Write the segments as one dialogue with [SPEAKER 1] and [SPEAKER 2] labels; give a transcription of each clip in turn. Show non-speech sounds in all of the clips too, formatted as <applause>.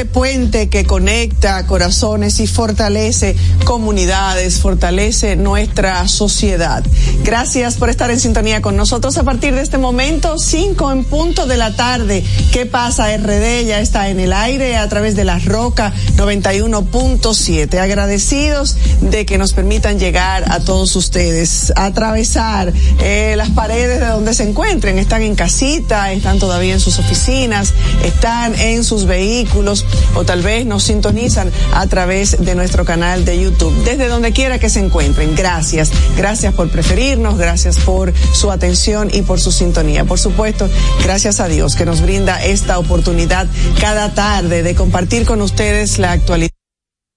[SPEAKER 1] es ese puente que conecta corazones y fortalece comunidades, fortalece nuestra sociedad. Gracias por estar en sintonía con nosotros a partir de este momento, 5 en punto de la tarde. ¿Qué pasa? RD ya está en el aire a través de la Roca 91.7. Agradecidos de que nos permitan llegar a todos ustedes, atravesar eh, las paredes de donde se encuentren. Están en casita, están todavía en sus oficinas, están en sus vehículos o tal vez nos sintonizan a través de nuestro canal de YouTube. Desde donde quiera que se encuentren. Gracias. Gracias por preferirnos, gracias por su atención y por su sintonía. Por supuesto, gracias a Dios que nos brinda esta oportunidad cada tarde de compartir con ustedes la actualidad.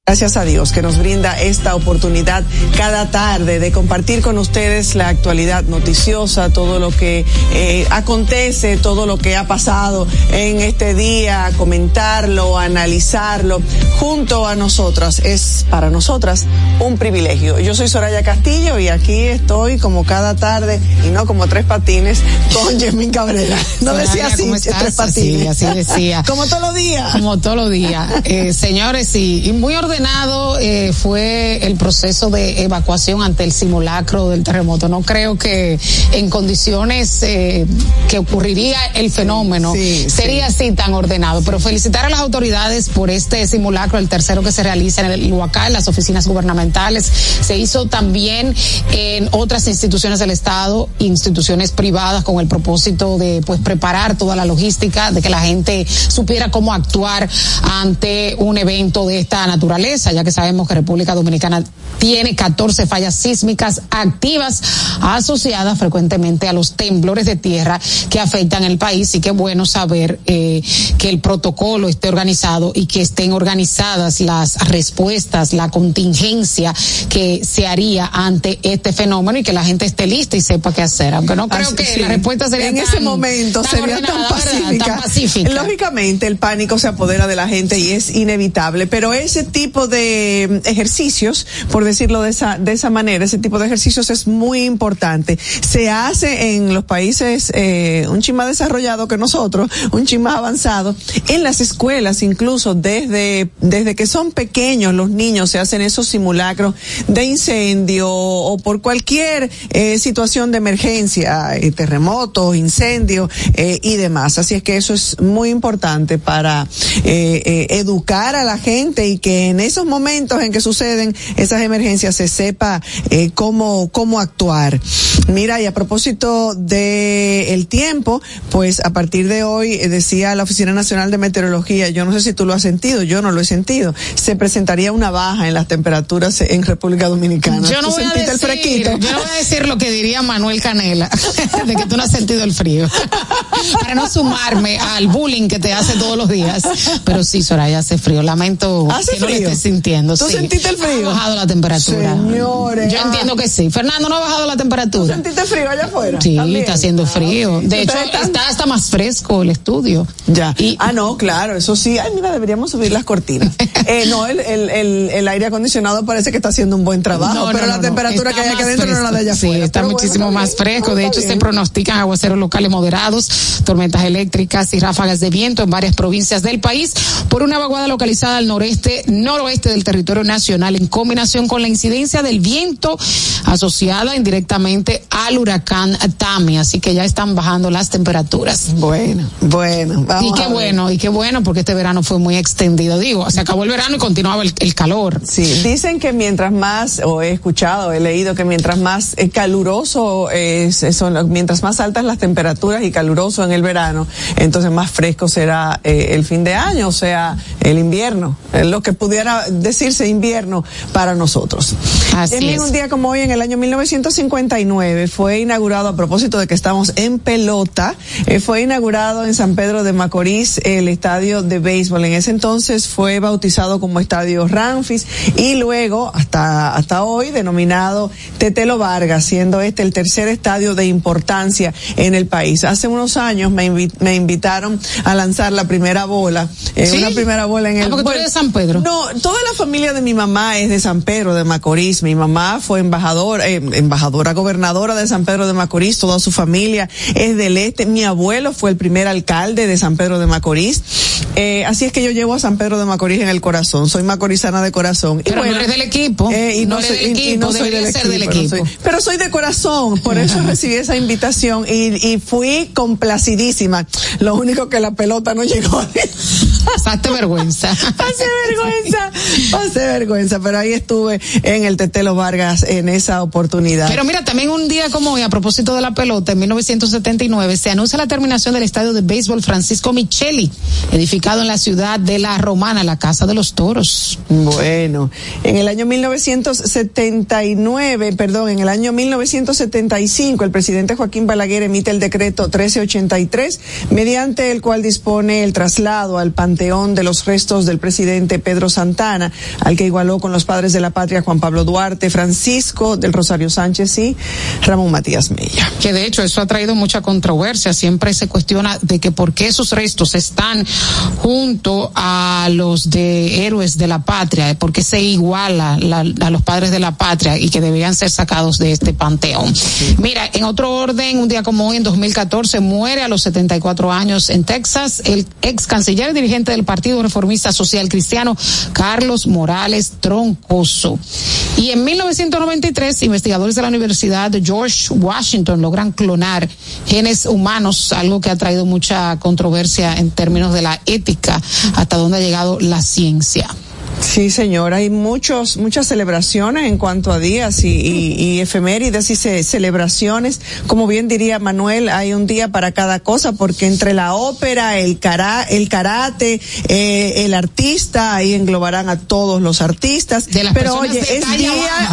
[SPEAKER 1] Gracias a Dios que nos brinda esta oportunidad cada tarde de compartir con ustedes la actualidad noticiosa, todo lo que eh, acontece, todo lo que ha pasado en este día, comentarlo, analizarlo junto a nosotras. Es para nosotras un privilegio. Yo soy Soraya Castillo y aquí estoy como cada tarde y no como tres patines con <laughs> Yemín Cabrera. No decía así, tres patines.
[SPEAKER 2] Sí, así decía. <laughs>
[SPEAKER 1] como todos los días.
[SPEAKER 2] Como todos los días. Eh, señores, sí, y muy ordenado ordenado eh, fue el proceso de evacuación ante el simulacro del terremoto. No creo que en condiciones eh, que ocurriría el fenómeno sería así tan ordenado. Pero felicitar a las autoridades por este simulacro, el tercero que se realiza en el Huacán, las oficinas gubernamentales. Se hizo también en otras instituciones del Estado, instituciones privadas, con el propósito de pues preparar toda la logística, de que la gente supiera cómo actuar ante un evento de esta naturaleza ya que sabemos que República Dominicana tiene 14 fallas sísmicas activas asociadas frecuentemente a los temblores de tierra que afectan el país y qué bueno saber eh, que el protocolo esté organizado y que estén organizadas las respuestas, la contingencia que se haría ante este fenómeno y que la gente esté lista y sepa qué hacer. Aunque no creo que la respuesta sería
[SPEAKER 1] en ese momento sería tan, pacífica. Lógicamente el pánico se apodera de la gente y es inevitable, pero ese tipo de ejercicios, por decirlo de esa, de esa manera, ese tipo de ejercicios es muy importante. Se hace en los países eh, un chima desarrollado que nosotros, un chima avanzado, en las escuelas incluso desde, desde que son pequeños los niños se hacen esos simulacros de incendio o por cualquier eh, situación de emergencia, eh, terremotos, incendios y demás. Así es que eso es muy importante para educar a la gente y que en esos momentos en que suceden esas emergencias se sepa eh, cómo, cómo actuar. Mira, y a propósito de el tiempo, pues a partir de hoy eh, decía la Oficina Nacional de Meteorología, yo no sé si tú lo has sentido, yo no lo he sentido, se presentaría una baja en las temperaturas en República Dominicana.
[SPEAKER 2] Yo no, voy a, decir, yo no voy a decir lo que diría Manuel Canela, <laughs> de que tú no has sentido el frío, <laughs> <laughs> para no sumarme al bullying que te hace todos los días. Pero sí, Soraya, hace frío. Lamento
[SPEAKER 1] ¿Hace
[SPEAKER 2] que no
[SPEAKER 1] frío?
[SPEAKER 2] lo estés sintiendo.
[SPEAKER 1] ¿Tú
[SPEAKER 2] sí.
[SPEAKER 1] sentiste el frío?
[SPEAKER 2] Ha bajado la temperatura.
[SPEAKER 1] Señores.
[SPEAKER 2] Yo entiendo que sí. Fernando, ¿no ha bajado la temperatura?
[SPEAKER 1] ¿Sentiste frío allá afuera?
[SPEAKER 2] Sí,
[SPEAKER 1] También.
[SPEAKER 2] está haciendo
[SPEAKER 1] Ah,
[SPEAKER 2] frío. De hecho,
[SPEAKER 1] ¿Ustedes están-
[SPEAKER 2] está hasta más fresco el estudio.
[SPEAKER 1] Ya.
[SPEAKER 2] Y-
[SPEAKER 1] ah, no, claro, eso sí. Ay, mira, deberíamos subir las cortinas. <laughs> eh, no, el, el, el, el aire acondicionado parece que está haciendo un buen trabajo,
[SPEAKER 2] No, no,
[SPEAKER 1] pero
[SPEAKER 2] no,
[SPEAKER 1] la
[SPEAKER 2] no.
[SPEAKER 1] temperatura
[SPEAKER 2] Está
[SPEAKER 1] que hay aquí
[SPEAKER 2] más
[SPEAKER 1] adentro no es la de allá afuera.
[SPEAKER 2] Sí, está
[SPEAKER 1] Pero
[SPEAKER 2] muchísimo más fresco.
[SPEAKER 1] No,
[SPEAKER 2] De hecho, se pronostican aguaceros locales moderados, tormentas eléctricas y ráfagas de viento en varias provincias del país por una vaguada localizada al noreste, noroeste del territorio nacional en combinación con la incidencia del viento asociada indirectamente al huracán Tami. Así que ya están bajando las temperaturas.
[SPEAKER 1] Bueno, bueno. Vamos
[SPEAKER 2] y qué
[SPEAKER 1] a ver.
[SPEAKER 2] bueno, y qué bueno, porque este verano fue muy extendido. Digo, se acabó el verano y continuaba el, el calor.
[SPEAKER 1] Sí, dicen que mientras más, o he escuchado, he leído que mientras más eh, caluroso es, son, mientras más altas las temperaturas y caluroso en el verano, entonces más fresco será eh, el fin de año, o sea, el invierno, eh, lo que pudiera decirse invierno para nosotros.
[SPEAKER 2] Así es.
[SPEAKER 1] un día como hoy, en el año 1959, fue inaugurado, a propósito de que estamos en pelota, eh, fue inaugurado en San Pedro de Macorís el estadio de béisbol. En ese entonces fue bautizado como Estadio Ramfis y luego, hasta, hasta hoy, denominado Tetelo Vargas, siendo este el tercer estadio de importancia en el país. Hace unos años me, invi- me invitaron a lanzar la primera bola, eh,
[SPEAKER 2] ¿Sí?
[SPEAKER 1] una primera bola en
[SPEAKER 2] Ah,
[SPEAKER 1] el...
[SPEAKER 2] porque tú eres de San Pedro.
[SPEAKER 1] No, toda la familia de mi mamá es de San Pedro de Macorís. Mi mamá fue embajadora, eh, embajadora, gobernadora de San Pedro de Macorís. Toda su familia es del este. Mi abuelo fue el primer alcalde de San Pedro de Macorís. Eh, así es que yo llevo a San Pedro de Macorís en el corazón. Soy macorizana de corazón.
[SPEAKER 2] Pero bueno, no eres del equipo.
[SPEAKER 1] Eh, y no, soy, del equipo, no soy del, equipo, del equipo. pero soy de corazón. Por eso recibí esa invitación y, y fui complacidísima. Lo único que la pelota no llegó. <laughs> <laughs>
[SPEAKER 2] Pasaste vergüenza.
[SPEAKER 1] Pasé vergüenza, pasé vergüenza, pero ahí estuve en el Tetelo Vargas en esa oportunidad.
[SPEAKER 2] Pero mira, también un día como hoy, a propósito de la pelota, en 1979 se anuncia la terminación del estadio de béisbol Francisco Micheli, edificado en la ciudad de La Romana, la Casa de los Toros.
[SPEAKER 1] Bueno, en el año 1979, perdón, en el año 1975, el presidente Joaquín Balaguer emite el decreto 1383, mediante el cual dispone el traslado al panteón de los restos del presidente Pedro Santana, al que igualó con los padres de la patria Juan Pablo Duarte, Francisco del Rosario Sánchez y Ramón Matías Mella.
[SPEAKER 2] Que de hecho eso ha traído mucha controversia, siempre se cuestiona de que por qué esos restos están junto a los de héroes de la patria, por qué se iguala a los padres de la patria y que debían ser sacados de este panteón. Mira, en otro orden, un día como hoy, en 2014, muere a los 74 años en Texas el ex canciller y del Partido Reformista Social Cristiano, Carlos Morales Troncoso. Y en 1993, investigadores de la Universidad de George Washington logran clonar genes humanos, algo que ha traído mucha controversia en términos de la ética, hasta dónde ha llegado la ciencia.
[SPEAKER 1] Sí, señora, hay muchos, muchas celebraciones en cuanto a días y, y, y efemérides y celebraciones. Como bien diría Manuel, hay un día para cada cosa, porque entre la ópera, el, cara, el karate, eh, el artista, ahí englobarán a todos los artistas. Pero oye, es día,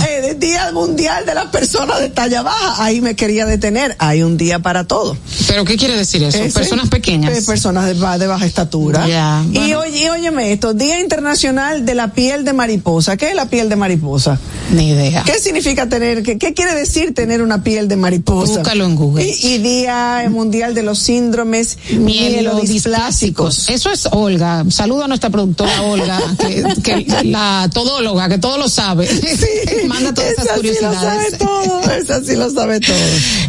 [SPEAKER 1] eh, día mundial de las personas de talla baja. Ahí me quería detener. Hay un día para todo.
[SPEAKER 2] ¿Pero qué quiere decir eso? Ese, personas pequeñas.
[SPEAKER 1] Eh, personas de, de, baja estatura. Bueno. Y oye, óyeme esto, Día Internacional de la piel de mariposa. ¿Qué es la piel de mariposa?
[SPEAKER 2] Ni idea.
[SPEAKER 1] ¿Qué significa tener, qué, qué quiere decir tener una piel de mariposa?
[SPEAKER 2] Búscalo en Google.
[SPEAKER 1] Y, y Día Mundial de los Síndromes Mielodisplásicos.
[SPEAKER 2] Eso es Olga. Saludo a nuestra productora Olga, que, que <laughs> la todóloga, que todo lo sabe.
[SPEAKER 1] Sí, <laughs>
[SPEAKER 2] Manda todas esas
[SPEAKER 1] esa
[SPEAKER 2] curiosidades.
[SPEAKER 1] Sí lo sabe todo, esa sí lo sabe todo.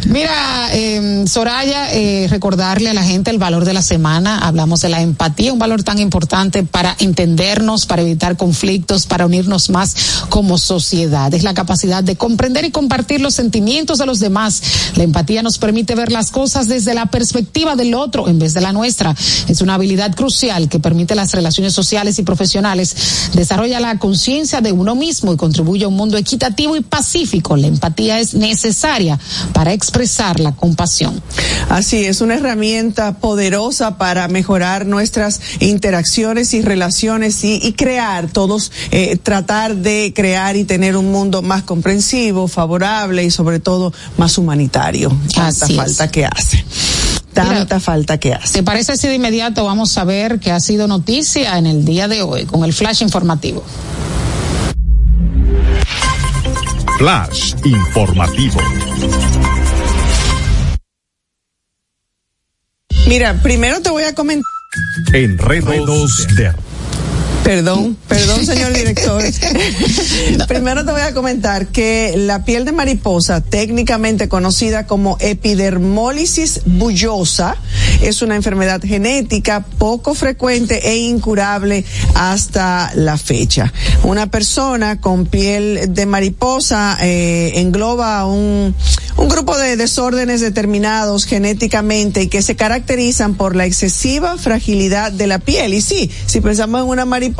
[SPEAKER 2] Mira, eh, Soraya, eh, recordarle a la gente el valor de la semana. Hablamos de la empatía, un valor tan importante para entendernos, para evitar conflictos, para unirnos más como sociedad. Es la capacidad de comprender y compartir los sentimientos de los demás. La empatía nos permite ver las cosas desde la perspectiva del otro en vez de la nuestra. Es una habilidad crucial que permite las relaciones sociales y profesionales, desarrolla la conciencia de uno mismo y contribuye a un mundo equitativo y pacífico. La empatía es necesaria para expresar la compasión.
[SPEAKER 1] Así es, una herramienta poderosa para mejorar nuestras interacciones y relaciones y, y crear todos, eh, tratar de crear y tener un mundo más comprensivo, favorable y sobre todo más humanitario. Tanta
[SPEAKER 2] Así
[SPEAKER 1] falta
[SPEAKER 2] es.
[SPEAKER 1] que hace. Tanta
[SPEAKER 2] Mira,
[SPEAKER 1] falta que hace.
[SPEAKER 2] ¿Te parece si de inmediato vamos a ver qué ha sido noticia en el día de hoy con el flash informativo?
[SPEAKER 3] Flash informativo.
[SPEAKER 1] Mira, primero te voy a comentar.
[SPEAKER 3] Enredos de
[SPEAKER 1] Perdón, perdón, señor director. <laughs> Primero te voy a comentar que la piel de mariposa, técnicamente conocida como epidermólisis bullosa, es una enfermedad genética poco frecuente e incurable hasta la fecha. Una persona con piel de mariposa eh, engloba un, un grupo de desórdenes determinados genéticamente y que se caracterizan por la excesiva fragilidad de la piel. Y sí, si pensamos en una mariposa,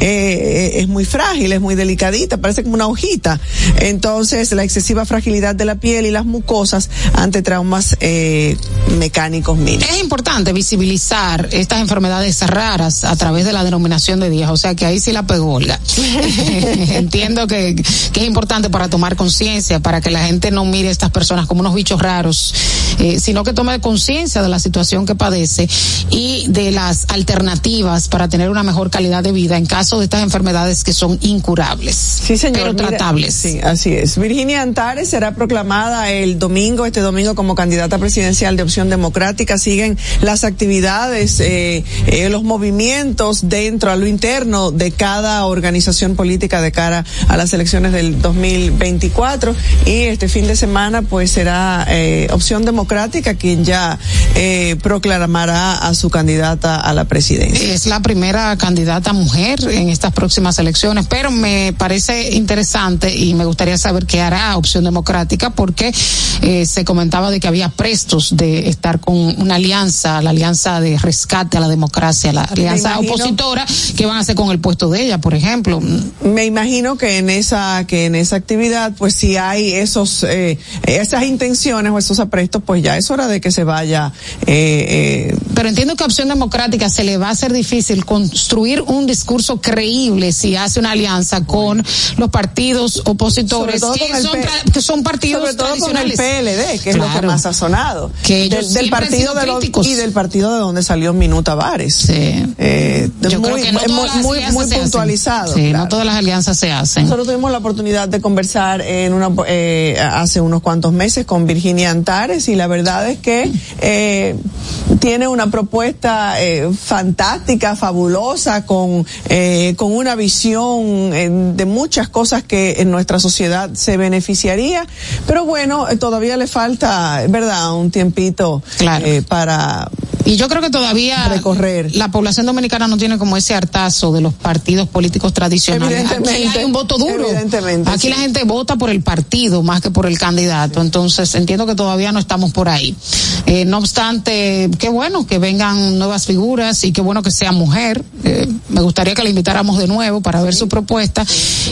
[SPEAKER 1] eh, es muy frágil, es muy delicadita, parece como una hojita. Entonces, la excesiva fragilidad de la piel y las mucosas ante traumas eh, mecánicos mínimos.
[SPEAKER 2] Es importante visibilizar estas enfermedades raras a través de la denominación de días, o sea que ahí sí la pegó Olga. <laughs> <laughs> Entiendo que, que, es importante para tomar conciencia, para que la gente no mire a estas personas como unos bichos raros, eh, sino que tome conciencia de la situación que padece y de las alternativas para tener una mejor calidad calidad de vida en caso de estas enfermedades que son incurables.
[SPEAKER 1] Sí, señor.
[SPEAKER 2] Pero tratables.
[SPEAKER 1] Sí, así es. Virginia Antares será proclamada el domingo, este domingo, como candidata presidencial de Opción Democrática. Siguen las actividades, eh, eh, los movimientos dentro, a lo interno de cada organización política de cara a las elecciones del 2024. Y este fin de semana, pues será eh, Opción Democrática quien ya proclamará a su candidata a la presidencia.
[SPEAKER 2] Es la primera candidata mujer en estas próximas elecciones, pero me parece interesante y me gustaría saber qué hará Opción Democrática porque eh, se comentaba de que había prestos de estar con una alianza, la alianza de rescate a la democracia, la alianza
[SPEAKER 1] imagino-
[SPEAKER 2] opositora, que van a hacer con el puesto de ella, por ejemplo.
[SPEAKER 1] Me imagino que en esa que en esa actividad, pues si hay esos eh, esas intenciones o esos aprestos, pues ya es hora de que se vaya. Eh, eh,
[SPEAKER 2] Pero entiendo que a Opción Democrática se le va a hacer difícil construir un discurso creíble si hace una alianza con los partidos opositores, que son, que son partidos
[SPEAKER 1] sobre todo con el. PLD, que es lo que más ha sonado.
[SPEAKER 2] Que ellos
[SPEAKER 1] del, partido de los, y del partido de donde salió Minuta Vares.
[SPEAKER 2] Sí.
[SPEAKER 1] Eh,
[SPEAKER 2] Yo
[SPEAKER 1] muy,
[SPEAKER 2] creo que no
[SPEAKER 1] muy, muy, puntualizado.
[SPEAKER 2] Sí,
[SPEAKER 1] claro.
[SPEAKER 2] no todas las alianzas se hacen.
[SPEAKER 1] Nosotros tuvimos la oportunidad de conversar en una eh, hace unos cuantos meses con Virginia Antares y la verdad es que eh, tiene una propuesta eh, fantástica, fabulosa, con eh, con una visión eh, de muchas cosas que en nuestra sociedad se beneficiaría, pero bueno, eh, todavía le falta, verdad, un tiempito
[SPEAKER 2] Claro.
[SPEAKER 1] para
[SPEAKER 2] Y yo creo que todavía
[SPEAKER 1] Recorrer.
[SPEAKER 2] la población dominicana no tiene como ese hartazo de los partidos políticos tradicionales. Aquí
[SPEAKER 1] Evidentemente.
[SPEAKER 2] hay un voto duro.
[SPEAKER 1] Evidentemente,
[SPEAKER 2] Aquí
[SPEAKER 1] sí.
[SPEAKER 2] la gente vota por el partido más que por el candidato. Entonces entiendo que todavía no estamos por ahí. No obstante, qué bueno que vengan nuevas figuras y qué bueno que sea mujer. Eh, me gustaría que la invitáramos de nuevo para ver su propuesta.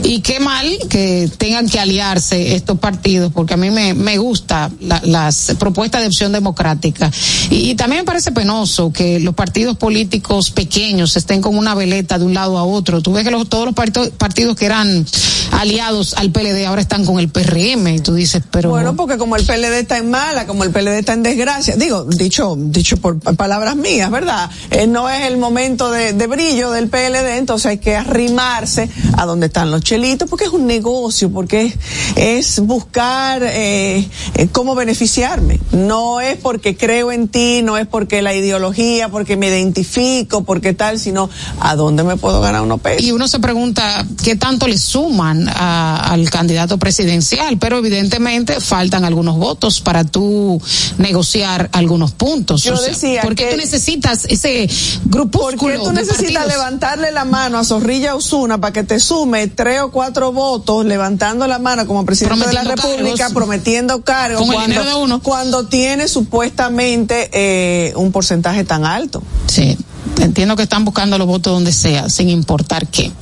[SPEAKER 2] Y qué mal que tengan que aliarse estos partidos, porque a mí me, me gusta la- las propuestas de opción democrática. Y, y también me parece penoso que los partidos políticos pequeños estén con una veleta de un lado a otro. Tú ves que los- todos los parto- partidos que eran aliados al PLD ahora están con el PRM y tú dices, pero...
[SPEAKER 1] Bueno, porque como el PLD está en mala, como el PLD está en desgracia, digo, dicho, dicho por palabras mías, ¿verdad? Eh, no es el momento de, de brillo del PLD, entonces hay que arrimarse a donde están los chelitos, porque es un negocio, porque es, es buscar eh, eh, cómo beneficiarme. No es porque creo en ti, no es porque la ideología, porque me identifico, porque tal, sino a dónde me puedo ganar unos pesos.
[SPEAKER 2] y uno se pregunta qué tanto le suman a- al candidato presidencial, pero evidentemente faltan algunos votos para tú negociar algunos puntos.
[SPEAKER 1] Yo
[SPEAKER 2] O sea,
[SPEAKER 1] decía
[SPEAKER 2] ¿Por qué
[SPEAKER 1] que-
[SPEAKER 2] tú necesitas ese
[SPEAKER 1] ¿Por
[SPEAKER 2] grupúsculo
[SPEAKER 1] qué tú necesitas
[SPEAKER 2] partidos?
[SPEAKER 1] Levantarle la mano a Zorrilla Osuna para que te sume tres o cuatro votos levantando la mano como presidente de la República,
[SPEAKER 2] cargos.
[SPEAKER 1] prometiendo cargos
[SPEAKER 2] Con el
[SPEAKER 1] cuando,
[SPEAKER 2] dinero de uno.
[SPEAKER 1] cuando tiene supuestamente eh, un porcentaje tan alto?
[SPEAKER 2] Sí, entiendo que están buscando los votos donde sea, sin importar qué.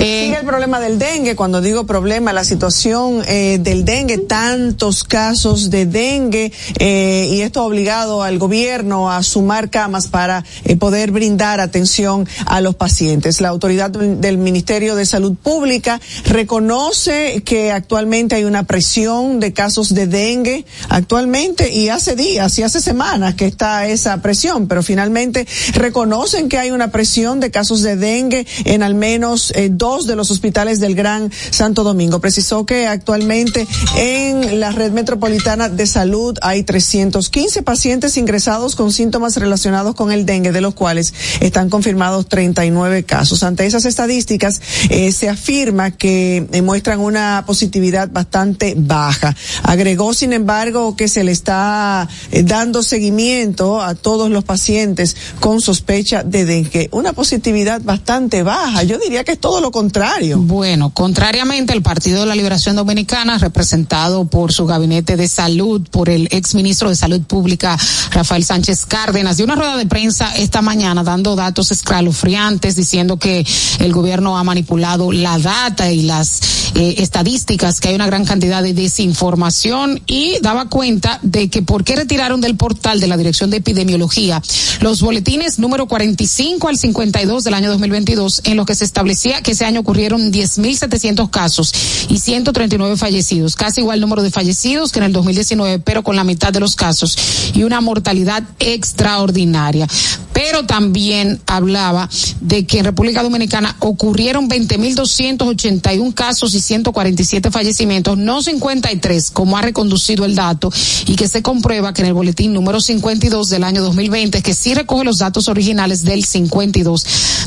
[SPEAKER 2] Eh,
[SPEAKER 1] Sigue el problema del dengue. Cuando digo problema, la situación eh, del dengue, tantos casos de dengue eh, y esto ha obligado al gobierno a sumar camas para eh, poder brindar atención a los pacientes. La autoridad del Ministerio de Salud Pública reconoce que actualmente hay una presión de casos de dengue actualmente y hace días y hace semanas que está esa presión, pero finalmente reconocen que hay una presión de casos de dengue en al menos eh, dos de los hospitales del Gran Santo Domingo. Precisó que actualmente en la red metropolitana de salud hay 315 pacientes ingresados con síntomas relacionados con el dengue, de los cuales están confirmados 39 casos. Ante esas estadísticas, eh, se afirma que eh, muestran una positividad bastante baja. Agregó, sin embargo, que se le está eh, dando seguimiento a todos los pacientes con sospecha de dengue. Una positividad bastante baja. Yo diría que es todo lo contrario.
[SPEAKER 2] Bueno, contrariamente al Partido de la Liberación Dominicana, representado por su gabinete de salud, por el ex ministro de Salud Pública, Rafael Sánchez Cárdenas, dio una rueda de prensa esta mañana dando datos escalofriantes, diciendo que el gobierno ha manipulado la data y las eh, estadísticas, que hay una gran cantidad de desinformación y daba cuenta de que por qué retiraron del portal de la Dirección de Epidemiología los boletines número 45 al 52 del año 2022 en los que se establecía que ese año ocurrieron 10.700 casos y 139 fallecidos, casi igual número de fallecidos que en el 2019, pero con la mitad de los casos y una mortalidad extraordinaria. pero también hablaba de que en República Dominicana ocurrieron 20.281 casos y 147 fallecimientos, no 53, como ha reconducido el dato, y que se comprueba que en el boletín número 52 del año 2020, que sí recoge los datos originales del 52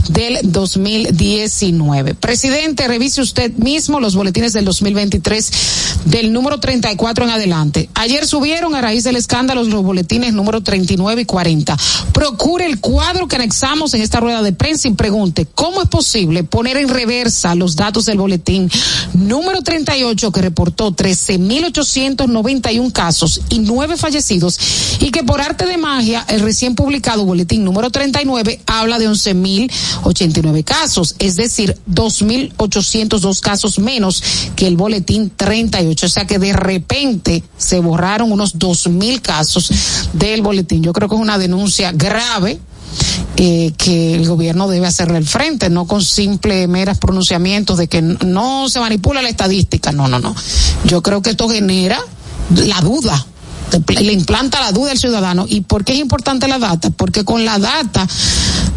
[SPEAKER 2] del 2019. Presidente, revise usted mismo los boletines del 2023 del número 34 en adelante. Ayer subieron a raíz del escándalo los boletines número 39 y 40. Procure el cuadro que anexamos en esta rueda de prensa y pregunte cómo es posible poner en reversa los datos del boletín número 38 que reportó 13.891 casos y nueve fallecidos y que por arte de magia el recién publicado boletín número 39 habla de 11.089 casos, es decir, 2.802 casos menos que el boletín 38. O sea que de repente se borraron unos 2.000 casos del boletín. Yo creo que es una denuncia grave eh, que el gobierno debe hacerle el frente, no con simple meras pronunciamientos de que no se manipula la estadística. No, no, no. Yo creo que esto genera la duda le implanta la duda al ciudadano. ¿Y por qué es importante la data? Porque con la data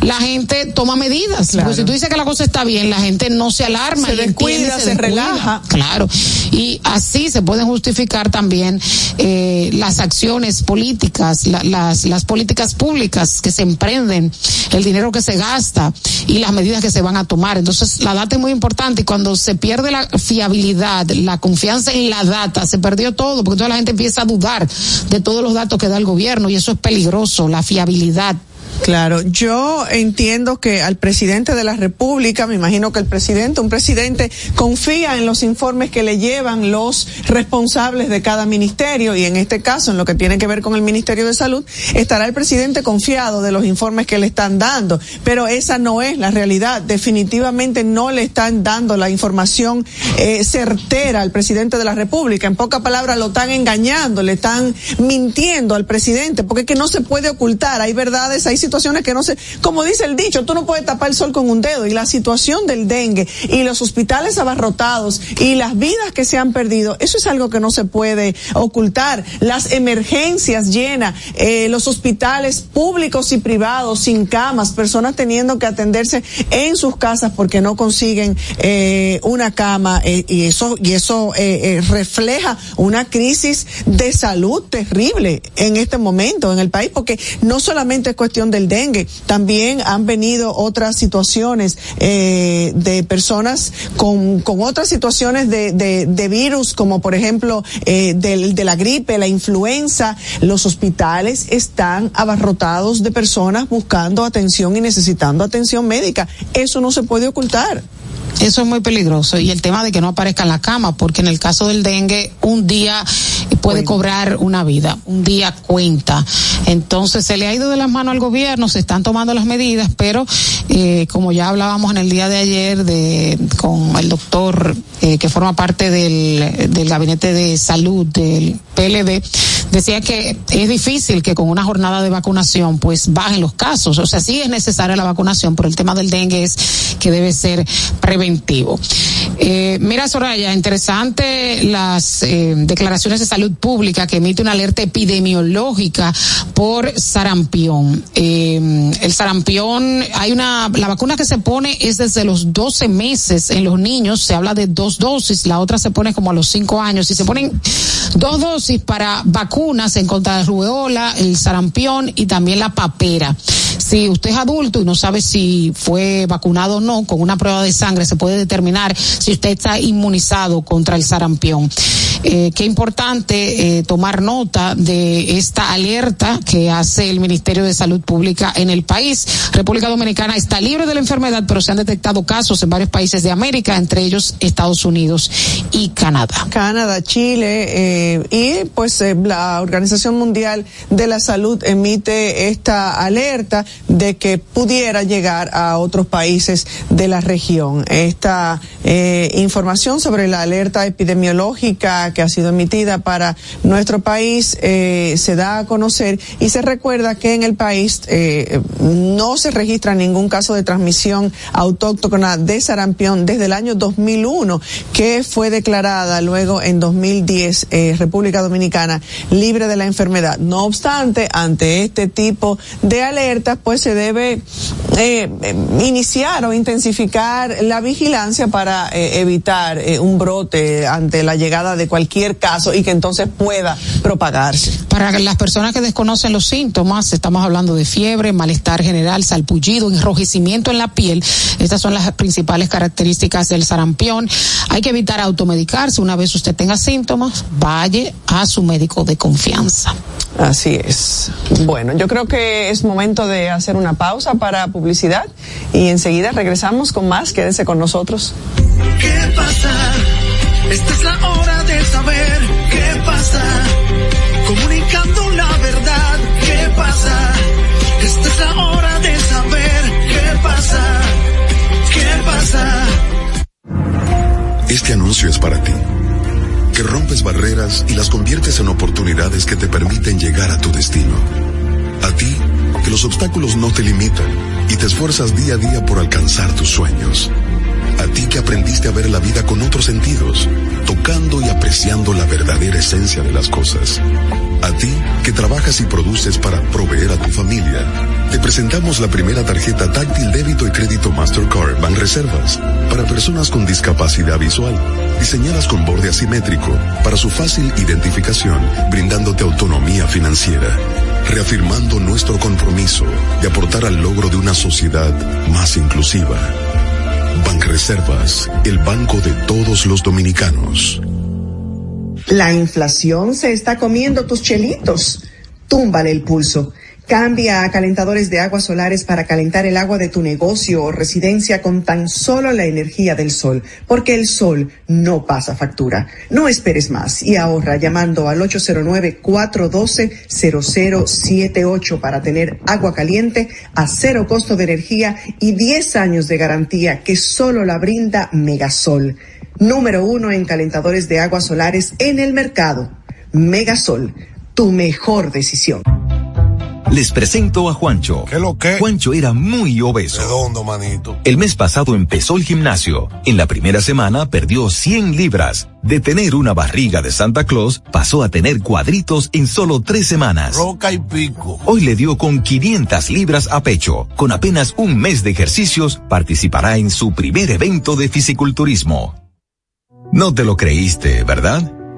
[SPEAKER 2] la gente toma medidas. Porque si tú dices que la cosa está bien, la gente no se alarma,
[SPEAKER 1] se descuida, se, relaja.
[SPEAKER 2] Claro. Y así se pueden justificar también eh, las acciones políticas, las, las políticas públicas que se emprenden, el dinero que se gasta y las medidas que se van a tomar. Entonces, la data es muy importante y cuando se pierde la fiabilidad, la confianza en la data, se perdió todo, porque toda la gente empieza a dudar de todos los datos que da el gobierno y eso es peligroso, la fiabilidad.
[SPEAKER 1] Claro, yo entiendo que al presidente de la República, me imagino que el presidente, un presidente confía en los informes que le llevan los responsables de cada ministerio y en este caso, en lo que tiene que ver con el Ministerio de Salud, estará el presidente confiado de los informes que le están dando, pero esa no es la realidad. Definitivamente no le están dando la información eh, certera al presidente de la República. En pocas palabras, lo están engañando, le están mintiendo al presidente, porque es que no se puede ocultar. Hay verdades, hay situaciones que no se, como dice el dicho, tú no puedes tapar el sol con un dedo y la situación del dengue y los hospitales abarrotados y las vidas que se han perdido, eso es algo que no se puede ocultar. Las emergencias llenas, eh, los hospitales públicos y privados sin camas, personas teniendo que atenderse en sus casas porque no consiguen eh, una cama eh, y eso y eso refleja una crisis de salud terrible en este momento en el país porque no solamente es cuestión de dengue. También han venido otras situaciones eh, de personas con, con otras situaciones de, de, de virus, como por ejemplo eh, de, de la gripe, la influenza. Los hospitales están abarrotados de personas buscando atención y necesitando atención médica. Eso no se puede ocultar.
[SPEAKER 2] Eso es muy peligroso. Y el tema de que no aparezca en la cama, porque en el caso del dengue, un día puede cobrar una vida, un día cuenta. Entonces se le ha ido de las manos al gobierno, se están tomando las medidas, pero eh, como ya hablábamos en el día de ayer de con el doctor eh, que forma parte del, del gabinete de salud del PLD, decía que es difícil que con una jornada de vacunación pues bajen los casos. O sea, sí es necesaria la vacunación, pero el tema del dengue es que debe ser preventivo. Eh, mira, Soraya, interesante las eh, declaraciones de salud pública que emite una alerta epidemiológica por sarampión. Eh, el sarampión, hay una, la vacuna que se pone es desde los 12 meses en los niños, se habla de dos dosis, la otra se pone como a los 5 años y se ponen dos dosis para vacunas en contra de rubeola, el sarampión y también la papera. Si usted es adulto y no sabe si fue vacunado o no, con una prueba de sangre se puede determinar si usted está inmunizado contra el sarampión. Eh, qué importante eh, tomar nota de esta alerta que hace el Ministerio de Salud Pública en el país. República Dominicana está libre de la enfermedad, pero se han detectado casos en varios países de América, entre ellos Estados Unidos y Canadá.
[SPEAKER 1] Canadá, Chile eh, y pues la Organización Mundial de la Salud emite esta alerta de que pudiera llegar a otros países de la región. Esta eh, información sobre la alerta epidemiológica que ha sido emitida para nuestro país eh, se da a conocer y se recuerda que en el país eh, no se registra ningún caso de transmisión autóctona de sarampión desde el año 2001 que fue declarada luego en 2010 eh, República Dominicana libre de la enfermedad. No obstante, ante este tipo de alertas, pues se debe iniciar o intensificar la vigilancia para eh, evitar eh, un brote ante la llegada de cualquier caso y que entonces pueda propagarse.
[SPEAKER 2] Para las personas que desconocen los síntomas, estamos hablando de fiebre, malestar general, salpullido, enrojecimiento en la piel. Estas son las principales características del sarampión. Hay que evitar automedicarse. Una vez usted tenga síntomas, vaya a su médico de confianza.
[SPEAKER 1] Así es. Bueno, yo creo que es momento de hacer una pausa para publicidad y enseguida regresamos con más. Quédese con nosotros.
[SPEAKER 4] ¿Qué pasa? Esta es la hora de saber qué pasa. Comunicando la verdad, ¿qué pasa? Esta es la hora de saber qué pasa. ¿Qué pasa?
[SPEAKER 5] Este anuncio es para ti que rompes barreras y las conviertes en oportunidades que te permiten llegar a tu destino. A ti, que los obstáculos no te limitan y te esfuerzas día a día por alcanzar tus sueños. A ti que aprendiste a ver la vida con otros sentidos, tocando y apreciando la verdadera esencia de las cosas. A ti que trabajas y produces para proveer a tu familia, te presentamos la primera tarjeta táctil débito y crédito Mastercard Banreservas para personas con discapacidad visual, diseñadas con borde asimétrico para su fácil identificación, brindándote autonomía financiera, reafirmando nuestro compromiso de aportar al logro de una sociedad más inclusiva. Banreservas, el banco de todos los dominicanos.
[SPEAKER 6] La inflación se está comiendo tus chelitos. Túmbale el pulso. Cambia a calentadores de aguas solares para calentar el agua de tu negocio o residencia con tan solo la energía del sol, porque el sol no pasa factura. No esperes más y ahorra llamando al 809-412-0078 para tener agua caliente a cero costo de energía y 10 años de garantía que solo la brinda Megasol. Número uno en calentadores de aguas solares en el mercado. Megasol, tu mejor decisión.
[SPEAKER 7] Les presento a Juancho.
[SPEAKER 8] ¿Qué lo que?
[SPEAKER 7] Juancho era muy obeso.
[SPEAKER 8] Redondo, manito.
[SPEAKER 7] El mes pasado empezó el gimnasio. En la primera semana perdió 100 libras. De tener una barriga de Santa Claus, pasó a tener cuadritos en solo tres semanas.
[SPEAKER 8] Roca y pico.
[SPEAKER 7] Hoy le dio con 500 libras a pecho. Con apenas un mes de ejercicios, participará en su primer evento de fisiculturismo. No te lo creíste, ¿verdad?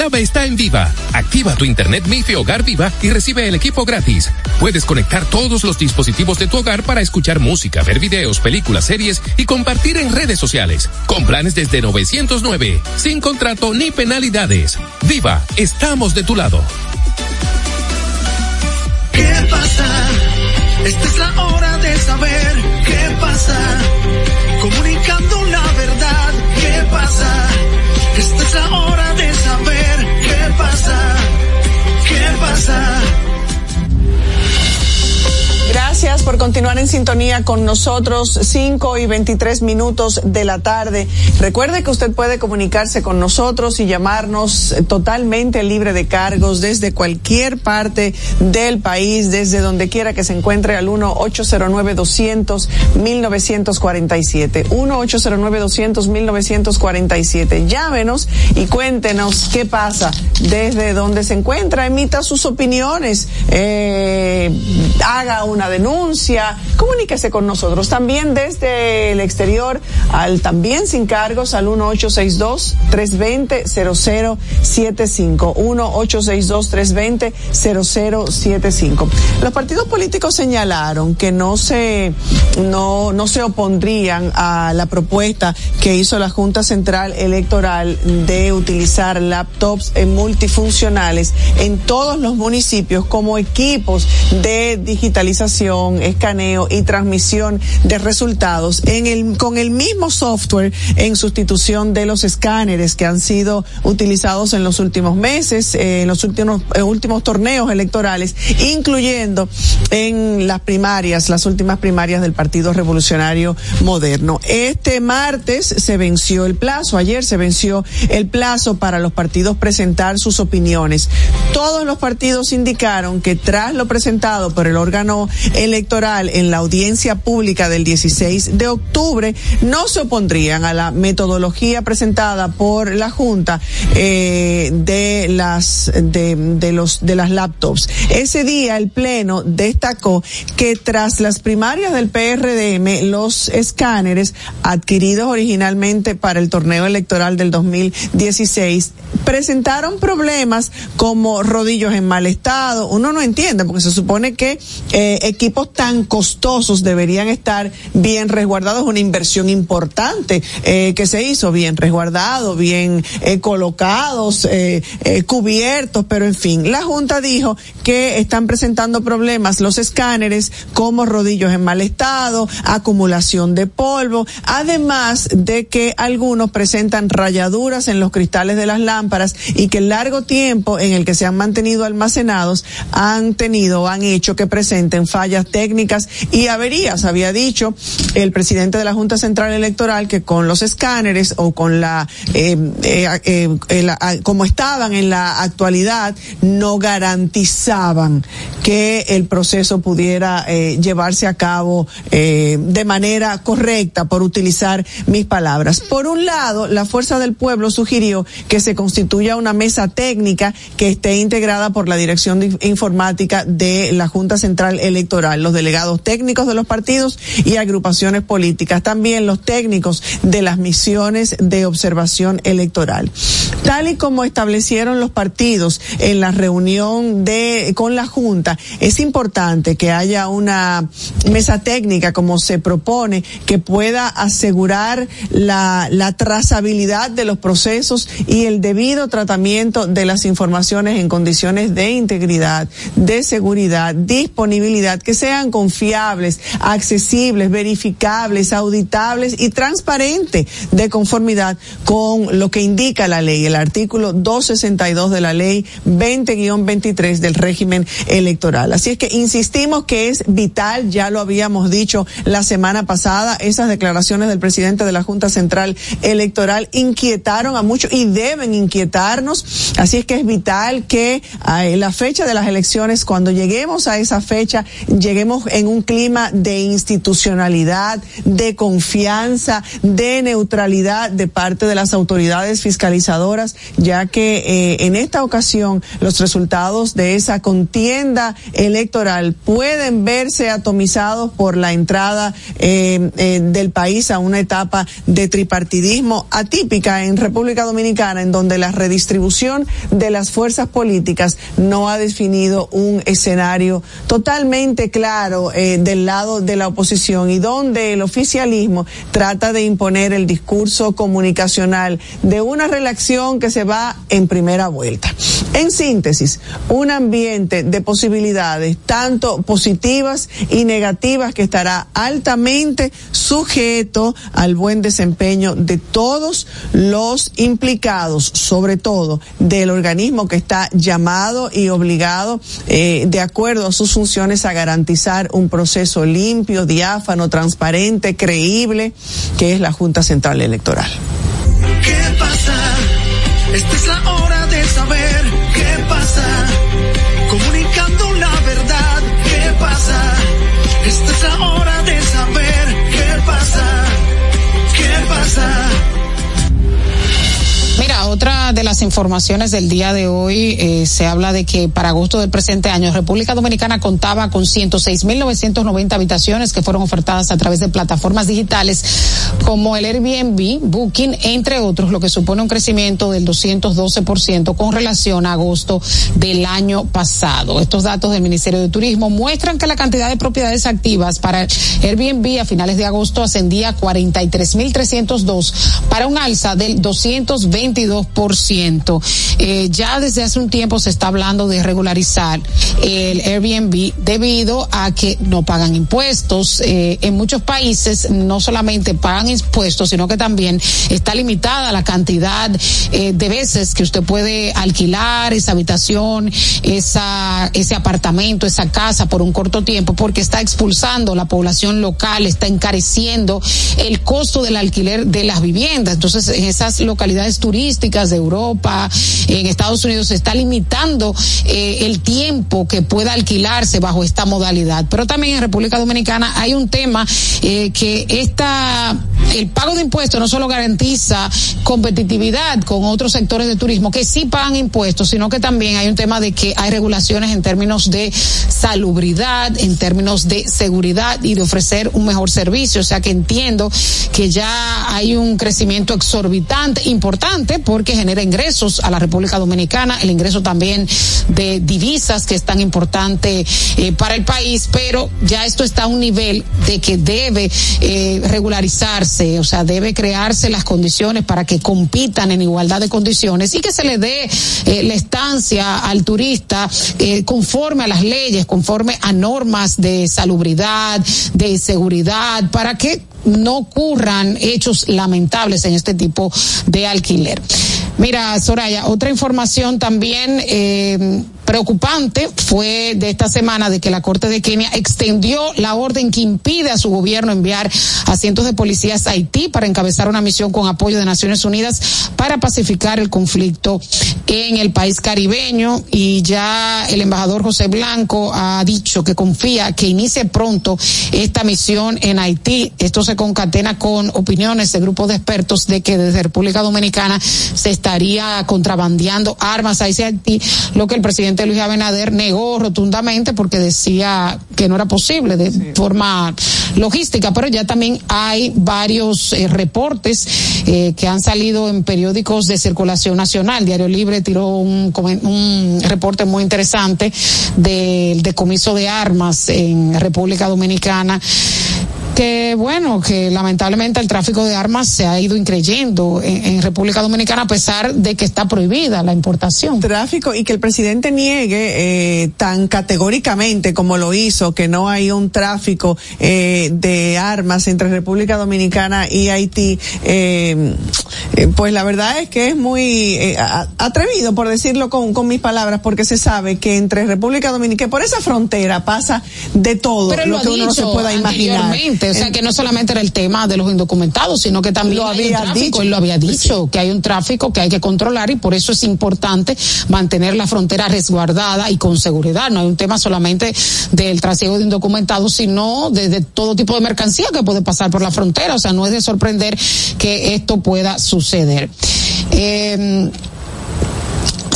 [SPEAKER 9] Clave
[SPEAKER 10] está en Viva. Activa tu internet MIFI Hogar Viva y recibe el equipo gratis. Puedes conectar todos los dispositivos de tu hogar para escuchar música, ver videos, películas, series y compartir en redes sociales. Con planes desde 909, sin contrato ni penalidades. Viva, estamos de tu lado.
[SPEAKER 4] ¿Qué pasa? Esta es la hora de saber qué pasa. Comunicando la verdad, ¿qué pasa? Esta es la hora ¿Qué pasa?
[SPEAKER 1] Gracias por continuar en sintonía con nosotros, 5 y 23 minutos de la tarde. Recuerde que usted puede comunicarse con nosotros y llamarnos totalmente libre de cargos desde cualquier parte del país, desde donde quiera que se encuentre al 1-809-200-1947. 1-809-200-1947. Llámenos y cuéntenos qué pasa desde donde se encuentra, emita sus opiniones, eh, haga una denuncia, comuníquese con nosotros también desde el exterior al también sin cargos al 1862-320-0075. 1-862-320-0075. Los partidos políticos señalaron que no se, no, no se opondrían a la propuesta que hizo la Junta Central Electoral de utilizar laptops multifuncionales en todos los municipios como equipos de digitalización, escaneo y transmisión de resultados con el mismo software en sustitución de los escáneres que han sido utilizados en los últimos meses, eh, en los últimos, eh, últimos torneos electorales, incluyendo en las primarias, las últimas primarias del Partido Revolucionario Moderno. Este martes se venció el plazo, ayer se venció el plazo para los partidos presentar sus opiniones. Todos los partidos indicaron que tras lo presentado por el órgano electoral en la audiencia pública del 16 de octubre, no se opondrían a la metodología presentada por la Junta eh, de las de los de las laptops. Ese día el pleno destacó que tras las primarias del PRDM, los escáneres adquiridos originalmente para el torneo electoral del 2016 presentaron problemas como rodillos en mal estado. Uno no entiende porque se supone que eh, equipos tan costosos deberían estar bien resguardados, una inversión importante eh, que se hizo bien resguardado, bien eh, colocados, eh, cubiertos, pero en fin, la Junta dijo que están presentando problemas los escáneres como rodillos en mal estado, acumulación de polvo, además de que algunos presentan rayaduras en los cristales de las lámparas y que el largo tiempo en el que se han mantenido almacenados han tenido, han hecho que presenten fallas técnicas y averías. Había dicho el presidente de la Junta Central Electoral que con los escáneres o con la, eh, eh, eh, eh, la- ah, como estaban en la actualidad, no garantizaban que el proceso pudiera llevarse a cabo de manera correcta, por utilizar mis palabras. Por un lado, la Fuerza del Pueblo sugirió que se constituya una mesa técnica que esté integrada por la Dirección Informática de la Junta Central Electoral, los delegados técnicos de los partidos y agrupaciones políticas, también los técnicos de las misiones de observación electoral. Tal y como establecieron los partidos en la reunión de con la Junta, es importante que haya una mesa técnica como se propone que pueda asegurar la, la trazabilidad de los procesos y el debido tratamiento de las informaciones en condiciones de integridad, de seguridad, disponibilidad, que sean confiables, accesibles, verificables, auditables y transparentes de conformidad con lo que indica la ley, el artículo 262 de la ley 20-23 del régimen electoral. Así es que insistimos que es vital, ya lo habíamos dicho la semana pasada, esas declaraciones del presidente de la Junta Central Electoral inquietaron a muchos y deben inquietarnos. Así es que es vital que a la fecha de las elecciones, cuando lleguemos a esa fecha, en un clima de institucionalidad, de confianza, de neutralidad de parte de las autoridades fiscalizadoras, ya que eh, en esta ocasión los resultados de esa contienda electoral pueden verse atomizados por la entrada eh, eh, del país a una etapa de tripartidismo atípica en República Dominicana, en donde la redistribución de las fuerzas políticas no ha definido un escenario totalmente claro eh, del lado de la oposición y donde el oficialismo trata de imponer el discurso comunicacional de una relación que se va en primera vuelta. En síntesis, un ambiente de posibilidades tanto positivas y negativas que estará altamente sujeto al buen desempeño de todos los implicados, sobre todo del organismo que está llamado y obligado, eh, de acuerdo a sus funciones, a garantizar un proceso limpio, diáfano, transparente, creíble, que es la Junta Central Electoral.
[SPEAKER 4] ¿Qué pasa? Esta es la hora de saber
[SPEAKER 2] Mira, de las informaciones del día de hoy eh, se habla de que para agosto del presente año República Dominicana contaba con 106.990 habitaciones que fueron ofertadas a través de plataformas digitales como el Airbnb, Booking, entre otros, lo que supone un crecimiento del 212% con relación a agosto del año pasado. Estos datos del Ministerio de Turismo muestran que la cantidad de propiedades activas para Airbnb a finales de agosto ascendía a 43.302 para un alza del 222%. 10%. Eh, ya desde hace un tiempo se está hablando de regularizar el Airbnb debido a que no pagan impuestos. Eh, en muchos países no solamente pagan impuestos, sino que también está limitada la cantidad eh, de veces que usted puede alquilar esa habitación, esa, ese apartamento, esa casa por un corto tiempo, porque está expulsando la población local, está encareciendo el costo del alquiler de las viviendas. Entonces, en esas localidades turísticas de Europa, en Estados Unidos, se está limitando eh, el tiempo que pueda alquilarse bajo esta modalidad. Pero también en República Dominicana hay un tema eh, que esta, el pago de impuestos no solo garantiza competitividad con otros sectores de turismo que sí pagan impuestos, sino que también hay un tema de que hay regulaciones en términos de salubridad, en términos de seguridad y de ofrecer un mejor servicio. O sea que entiendo que ya hay un crecimiento exorbitante, importante, porque genera ingresos a la República Dominicana, el ingreso también de divisas que es tan importante eh, para el país, pero ya esto está a un nivel de que debe eh, regularizarse, o sea, debe crearse las condiciones para que compitan en igualdad de condiciones y que se le dé eh, la estancia al turista eh, conforme a las leyes, conforme a normas de salubridad, de seguridad, para que no ocurran hechos lamentables en este tipo de alquiler. Mira, Soraya, otra información también eh, preocupante fue de esta semana de que la Corte de Kenia extendió la orden que impide a su gobierno enviar a cientos de policías Haití para encabezar una misión con apoyo de Naciones Unidas para pacificar el conflicto en el país caribeño y ya el embajador José Blanco ha dicho que confía que inicie pronto esta misión en Haití. Esto se concatena con opiniones de grupos de expertos de que desde República Dominicana se estaría contrabandeando armas hacia Haití, lo que el presidente Luis Abinader negó rotundamente porque decía que no era posible de sí. forma logística, pero ya también hay varios eh, reportes eh, que han salido en periódicos de circulación nacional. Diario Libre tiró un, un reporte muy interesante del decomiso de armas en República Dominicana que bueno, que lamentablemente el tráfico de armas se ha ido increyendo en, en, República Dominicana a pesar de que está prohibida la importación.
[SPEAKER 1] Tráfico y que el presidente niegue eh, tan categóricamente como lo hizo que no hay un tráfico eh, de armas entre República Dominicana y Haití, eh, pues la verdad es que es muy atrevido por decirlo con, con, mis palabras porque se sabe que entre República Dominicana, que por esa frontera pasa de todo
[SPEAKER 2] Pero
[SPEAKER 1] lo,
[SPEAKER 2] lo
[SPEAKER 1] que uno no se pueda imaginar.
[SPEAKER 2] O sea, que no solamente era el tema de los indocumentados, sino que también
[SPEAKER 1] lo había
[SPEAKER 2] tráfico,
[SPEAKER 1] dicho.
[SPEAKER 2] él lo había dicho, sí. que hay un tráfico que hay que controlar y por eso es importante mantener la frontera resguardada y con seguridad. No hay un tema solamente del trasiego de indocumentados, sino de, de todo tipo de mercancía que puede pasar por la frontera. O sea, no es de sorprender que esto pueda suceder. Eh,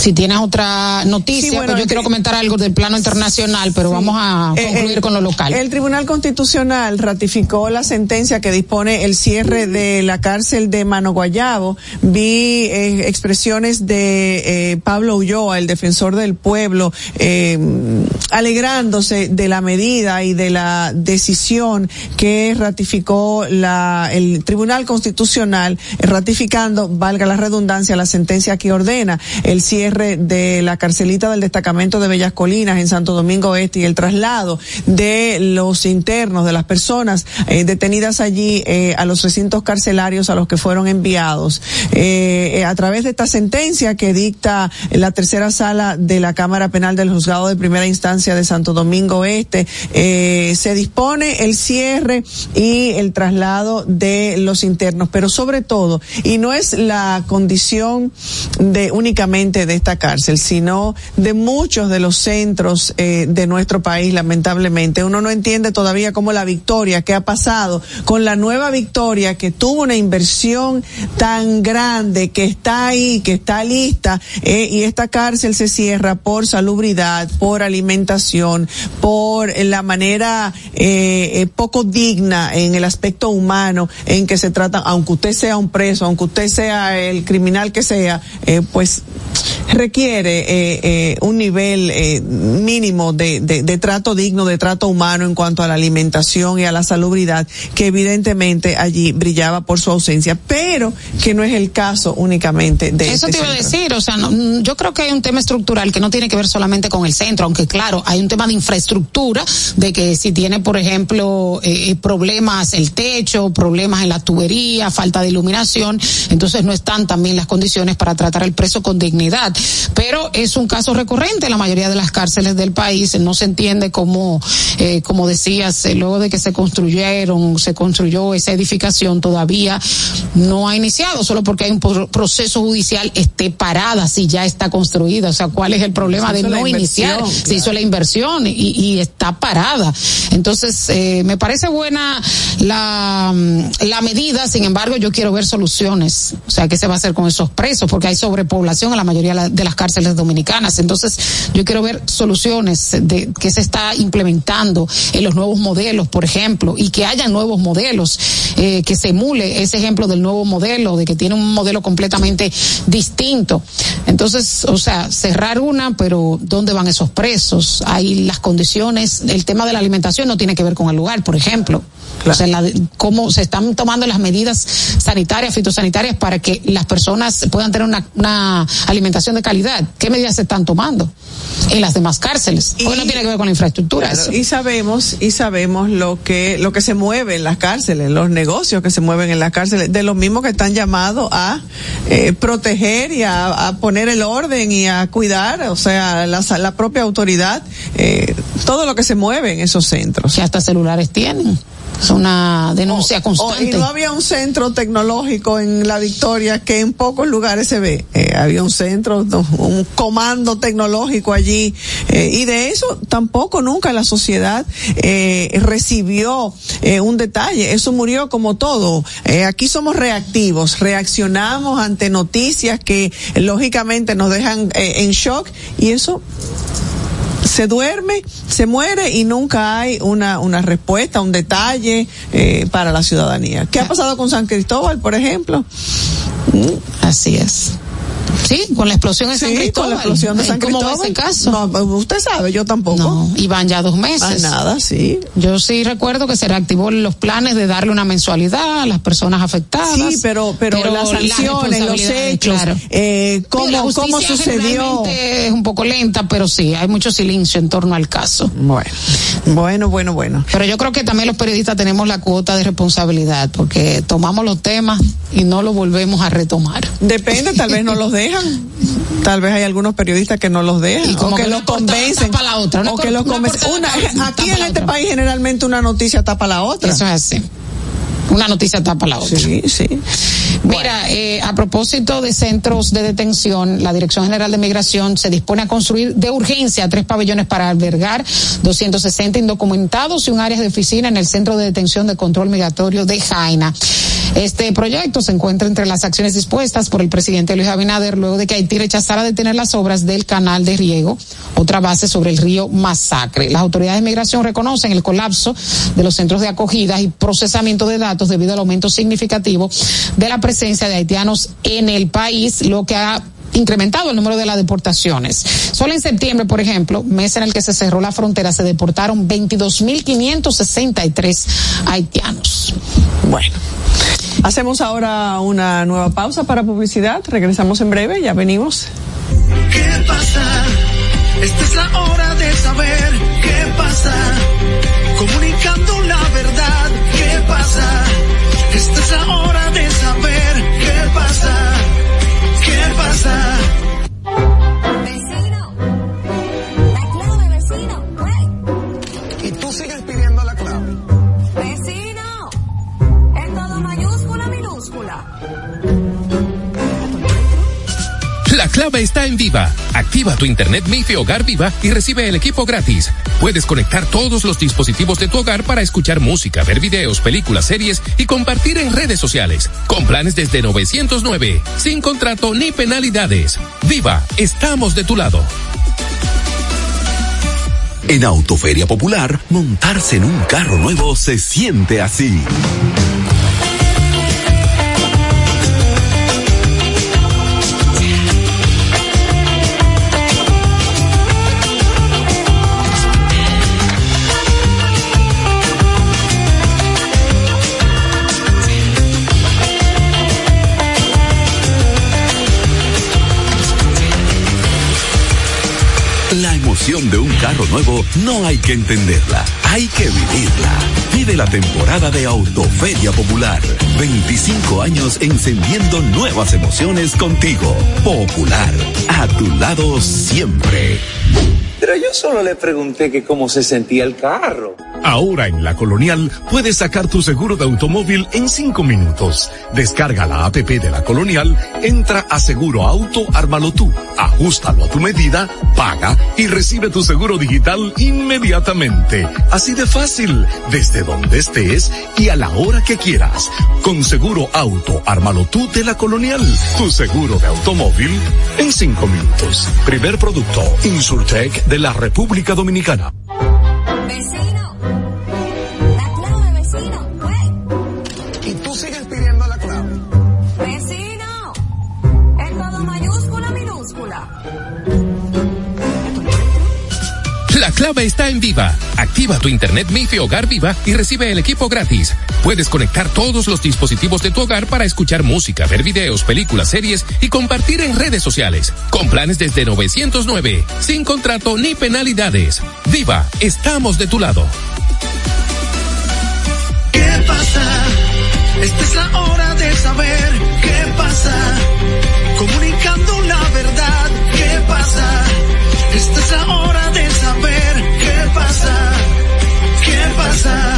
[SPEAKER 2] si tienes otra noticia, sí, bueno, pues yo quiero comentar algo del plano internacional, pero sí, vamos a concluir
[SPEAKER 1] eh,
[SPEAKER 2] con lo local.
[SPEAKER 1] El Tribunal Constitucional ratificó la sentencia que dispone el cierre de la cárcel de Mano Guayabo. Vi eh, expresiones de eh, Pablo Ulloa, el defensor del pueblo, eh, alegrándose de la medida y de la decisión que ratificó la, el Tribunal Constitucional, ratificando, valga la redundancia, la sentencia que ordena el cierre de la carcelita del destacamento de Bellas Colinas en Santo Domingo Este y el traslado de los internos, de las personas eh, detenidas allí eh, a los recintos carcelarios a los que fueron enviados. Eh, a través de esta sentencia que dicta la tercera sala de la Cámara Penal del Juzgado de Primera Instancia de Santo Domingo Este, se dispone el cierre y el traslado de los internos, pero sobre todo, y no es la condición de únicamente de esta cárcel, sino de muchos de los centros eh, de nuestro país, lamentablemente. Uno no entiende todavía cómo la victoria que ha pasado con la nueva victoria que tuvo una inversión tan grande, que está ahí, que está lista, eh, y esta cárcel se cierra por salubridad, por alimentación, por la manera eh, poco digna en el aspecto humano en que se trata, aunque usted sea un preso, aunque usted sea el criminal que sea, pues requiere eh, eh, un nivel eh, mínimo de, de, de trato digno, de trato humano en cuanto a la alimentación y a la salubridad, que evidentemente allí brillaba por su ausencia, pero que no es el caso únicamente de
[SPEAKER 2] Eso
[SPEAKER 1] este
[SPEAKER 2] te iba a decir, o sea, no, mm, yo creo que hay un tema estructural que no tiene que ver solamente con el centro, aunque claro, hay un tema de infraestructura, de que si tiene, por ejemplo, eh, eh, problemas el techo, problemas en la tubería, falta de iluminación, entonces no están también las condiciones para tratar al preso con dignidad. Pero es un caso recurrente en la mayoría de las cárceles del país, no se entiende cómo, eh, como decías, eh, luego de que se construyeron, se construyó esa edificación, todavía no ha iniciado, solo porque hay un pro- proceso judicial esté parada si ya está construida. O sea, ¿cuál es el problema de no iniciar?
[SPEAKER 1] inversión,
[SPEAKER 2] Se hizo la inversión y, y está parada. Entonces, eh, me parece buena la, mm, la medida, sin embargo, yo quiero ver soluciones. O sea, ¿qué se va a hacer con esos presos? Porque hay sobrepoblación en la mayoría de la- de las cárceles dominicanas. Entonces, yo quiero ver soluciones de que se está implementando en los nuevos modelos, por ejemplo, y que haya nuevos modelos, eh, que se emule ese ejemplo del nuevo modelo, de que tiene un modelo completamente distinto. Entonces, o sea, cerrar una, pero ¿dónde van esos presos? Hay las condiciones, el tema de la alimentación no tiene que ver con el lugar, por ejemplo. O sea, la cómo se están tomando las medidas sanitarias, fitosanitarias para que las personas puedan tener una, una alimentación de calidad. ¿Qué medidas se están tomando en las demás cárceles? Hoy no tiene que ver con la infraestructura.
[SPEAKER 1] Claro,
[SPEAKER 2] eso.
[SPEAKER 1] y sabemos y sabemos lo que lo que se mueve en las cárceles, los negocios que se mueven en las cárceles, de los mismos que están llamados a eh, proteger y a, a poner el orden y a cuidar, o sea, la, la propia autoridad, eh, todo lo que se mueve en esos centros.
[SPEAKER 2] Que hasta celulares tienen. Es una denuncia
[SPEAKER 1] Oh,
[SPEAKER 2] constante.
[SPEAKER 1] y no había un centro tecnológico en La Victoria que en pocos lugares se ve. Eh, había un centro, un comando tecnológico allí. eh, y de eso tampoco nunca la sociedad eh, recibió eh, un detalle. Eso murió como todo. Aquí somos reactivos, reaccionamos ante noticias que lógicamente nos dejan en shock y eso se duerme, se muere y nunca hay una, una respuesta, un detalle eh, para la ciudadanía. ¿Qué ha pasado con San Cristóbal, por ejemplo?
[SPEAKER 2] Así es. Sí, con la explosión en San
[SPEAKER 1] Sí,
[SPEAKER 2] Cristóbal.
[SPEAKER 1] con la explosión de San
[SPEAKER 2] ¿Cómo va
[SPEAKER 1] Cristóbal.
[SPEAKER 2] ese caso?
[SPEAKER 1] No, usted sabe, yo tampoco.
[SPEAKER 2] No, y van ya dos meses.
[SPEAKER 1] Más nada, sí.
[SPEAKER 2] Yo sí recuerdo que se reactivó los planes de darle una mensualidad a las personas afectadas.
[SPEAKER 1] Sí, pero, pero, las sanciones, los
[SPEAKER 2] responsabilidades,
[SPEAKER 1] hechos,
[SPEAKER 2] claro.
[SPEAKER 1] eh,
[SPEAKER 2] Sí,
[SPEAKER 1] cómo,
[SPEAKER 2] la
[SPEAKER 1] cómo sucedió.
[SPEAKER 2] Es un poco lenta, pero sí, hay mucho silencio en torno al caso.
[SPEAKER 1] Bueno, bueno, bueno, bueno.
[SPEAKER 2] Pero yo creo que también los periodistas tenemos la cuota de responsabilidad, porque tomamos los temas y no los volvemos a retomar.
[SPEAKER 1] Depende, tal vez no los dejan. <laughs> Tal vez hay algunos periodistas que no los dejan.
[SPEAKER 2] Y como
[SPEAKER 1] o que,
[SPEAKER 2] que
[SPEAKER 1] los convencen.
[SPEAKER 2] tapa la otra, una
[SPEAKER 1] o que los convencen. Una- aquí en este país generalmente una noticia tapa la otra.
[SPEAKER 2] Eso es así. Una noticia tapa la otra.
[SPEAKER 1] Sí, sí.
[SPEAKER 2] Mira, eh, a propósito de centros de detención, la Dirección General de Migración se dispone a construir de urgencia tres pabellones para albergar 260 indocumentados y un área de oficina en el Centro de Detención de Control Migratorio de Jaina. Este proyecto se encuentra entre las acciones dispuestas por el presidente Luis Abinader luego de que Haití rechazara detener las obras del canal de riego, otra base sobre el río Masacre. Las autoridades de migración reconocen el colapso de los centros de acogida y procesamiento de datos debido al aumento significativo de la presencia de haitianos en el país, lo que ha incrementado el número de las deportaciones. Solo en septiembre, por ejemplo, mes en el que se cerró la frontera, se deportaron 22.563 haitianos.
[SPEAKER 1] Bueno. Hacemos ahora una nueva pausa para publicidad. Regresamos en breve, ya venimos.
[SPEAKER 4] ¿Qué pasa?
[SPEAKER 10] Activa tu internet MIFI Hogar Viva y recibe el equipo gratis. Puedes conectar todos los dispositivos de tu hogar para escuchar música, ver videos, películas, series y compartir en redes sociales. Con planes desde 909, sin contrato ni penalidades. Viva, estamos de tu lado.
[SPEAKER 11] En Autoferia Popular, montarse en un carro nuevo se siente así. De un carro nuevo no hay que entenderla, hay que vivirla. Vive la temporada de Autoferia Popular. 25 años encendiendo nuevas emociones contigo. Popular, a tu lado siempre.
[SPEAKER 12] Pero yo solo le pregunté que cómo se sentía el carro.
[SPEAKER 3] Ahora en la Colonial puedes sacar tu seguro de automóvil en cinco minutos. Descarga la APP de la Colonial, entra a Seguro Auto, ármalo tú, ajustalo a tu medida, paga y recibe tu seguro digital inmediatamente. Así de fácil, desde donde estés y a la hora que quieras. Con Seguro Auto, ármalo tú de la Colonial, tu seguro de automóvil en cinco minutos. Primer producto, Insurtech de la República Dominicana.
[SPEAKER 9] Clave
[SPEAKER 10] está en Viva. Activa tu internet MIFI Hogar Viva y recibe el equipo gratis. Puedes conectar todos los dispositivos de tu hogar para escuchar música, ver videos, películas, series y compartir en redes sociales. Con planes desde 909, sin contrato ni penalidades. Viva, estamos de tu lado.
[SPEAKER 4] ¿Qué pasa? Esta es la hora de saber qué pasa. Comunicando la verdad, ¿qué pasa? Esta es la hora saber qué pasa. ¿Qué pasa?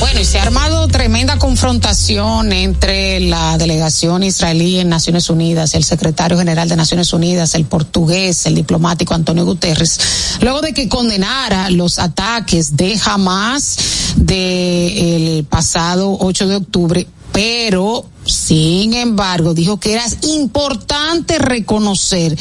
[SPEAKER 2] Bueno, y se ha armado tremenda confrontación entre la delegación israelí en Naciones Unidas, el secretario general de Naciones Unidas, el portugués, el diplomático Antonio Guterres, luego de que condenara los ataques de Hamas del pasado 8 de octubre, pero sin embargo, dijo que era importante reconocer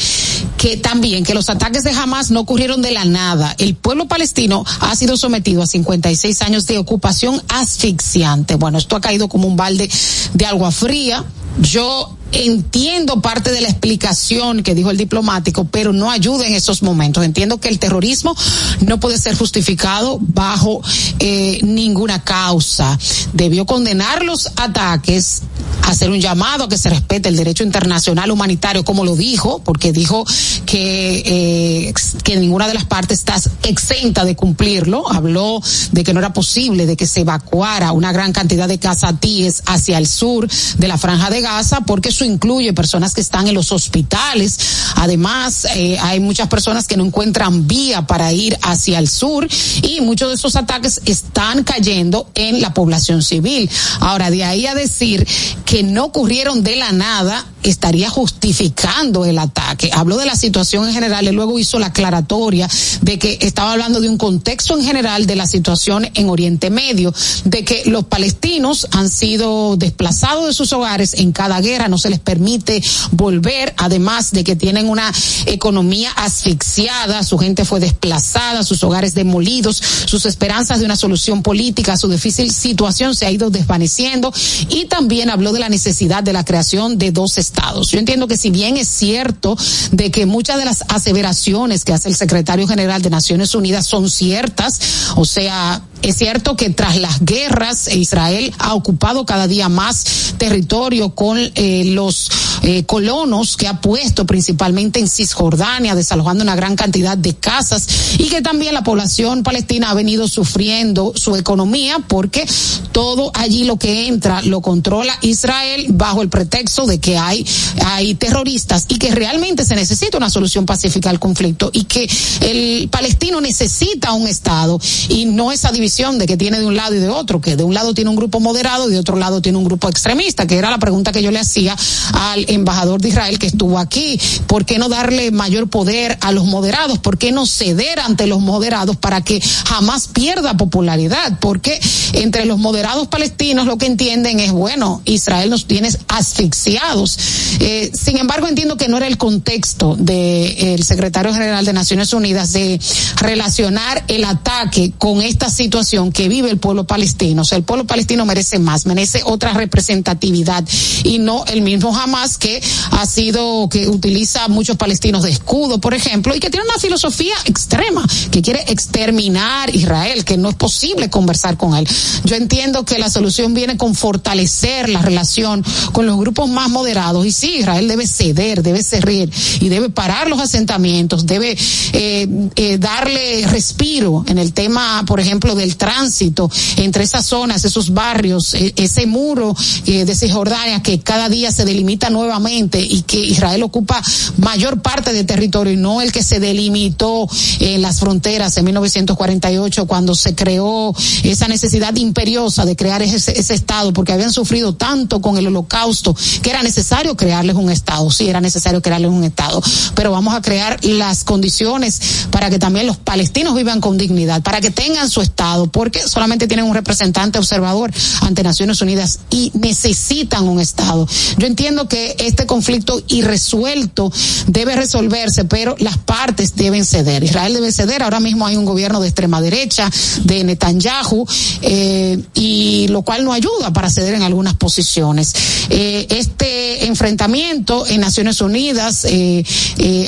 [SPEAKER 2] que también que los ataques de Hamas no ocurrieron de la nada. El pueblo palestino ha sido sometido a 56 años de ocupación asfixiante. Bueno, esto ha caído como un balde de agua fría. Yo entiendo parte de la explicación que dijo el diplomático, pero no ayuda en esos momentos. Entiendo que el terrorismo no puede ser justificado bajo eh, ninguna causa. Debió condenar los ataques, hacer un llamado a que se respete el derecho internacional humanitario, como lo dijo, porque dijo que, eh, que ninguna de las partes está exenta de cumplirlo. Habló de que no era posible de que se evacuara una gran cantidad de casatíes hacia el sur de la franja de Gaza, porque incluye personas que están en los hospitales. Además, eh, hay muchas personas que no encuentran vía para ir hacia el sur y muchos de esos ataques están cayendo en la población civil. Ahora, de ahí a decir que no ocurrieron de la nada, estaría justificando el ataque. Habló de la situación en general y luego hizo la aclaratoria de que estaba hablando de un contexto en general de la situación en Oriente Medio, de que los palestinos han sido desplazados de sus hogares en cada guerra, no se les permite volver, además de que tienen una economía asfixiada, su gente fue desplazada, sus hogares demolidos, sus esperanzas de una solución política, su difícil situación se ha ido desvaneciendo y también habló de la necesidad de la creación de dos estados. Yo entiendo que si bien es cierto de que muchas de las aseveraciones que hace el secretario general de Naciones Unidas son ciertas, o sea, es cierto que tras las guerras Israel ha ocupado cada día más territorio con eh, los eh, colonos que ha puesto principalmente en Cisjordania, desalojando una gran cantidad de casas y que también la población palestina ha venido sufriendo su economía porque todo allí lo que entra lo controla Israel bajo el pretexto de que hay, hay terroristas y que realmente se necesita una solución pacífica al conflicto y que el palestino necesita un Estado y no esa división de que tiene de un lado y de otro, que de un lado tiene un grupo moderado y de otro lado tiene un grupo extremista, que era la pregunta que yo le hacía al embajador de Israel que estuvo aquí. ¿Por qué no darle mayor poder a los moderados? ¿Por qué no ceder ante los moderados para que jamás pierda popularidad? Porque entre los moderados palestinos lo que entienden es, bueno, Israel nos tiene asfixiados. Eh, sin embargo, entiendo que no era el contexto del secretario general de Naciones Unidas de relacionar el ataque con esta situación que vive el pueblo palestino. O sea, el pueblo palestino merece más, merece otra representatividad y no el mismo jamás que ha sido, que utiliza muchos palestinos de escudo, por ejemplo, y que tiene una filosofía extrema, que quiere exterminar Israel, que no es posible conversar con él. Yo entiendo que la solución viene con fortalecer la relación con los grupos más moderados, y sí, Israel debe ceder, debe cerrar y debe parar los asentamientos, debe eh, eh, darle respiro en el tema, por ejemplo, del tránsito entre esas zonas, esos barrios, eh, ese muro eh, de Cisjordania que cada día se delimita nuevamente y que Israel ocupa mayor parte del territorio y no el que se delimitó en las fronteras en 1948 cuando se creó esa necesidad imperiosa de crear ese, ese estado porque habían sufrido tanto con el holocausto que era necesario crearles un estado, sí era necesario crearles un estado, pero vamos a crear las condiciones para que también los palestinos vivan con dignidad, para que tengan su estado, porque solamente tienen un representante observador ante Naciones Unidas y necesitan un estado. Yo entiendo que este conflicto irresuelto debe resolverse, pero las partes deben ceder. Israel debe ceder. Ahora mismo hay un gobierno de extrema derecha, de Netanyahu, eh, y lo cual no ayuda para ceder en algunas posiciones. Eh, este enfrentamiento en Naciones Unidas eh,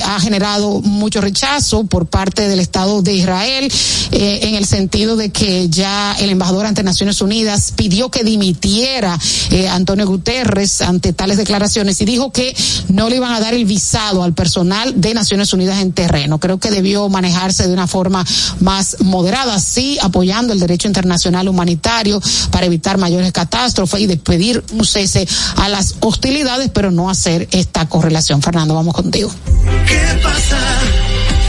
[SPEAKER 2] ha generado mucho rechazo por parte del Estado de Israel, en el sentido de que ya el embajador ante Naciones Unidas pidió que dimitiera eh, Antonio Guterres ante tales declaraciones y dijo que no le iban a dar el visado al personal de Naciones Unidas en terreno. Creo que debió manejarse de una forma más moderada, sí, apoyando el derecho internacional humanitario para evitar mayores catástrofes y de pedir un cese a las hostilidades, pero no hacer esta correlación. Fernando, vamos contigo.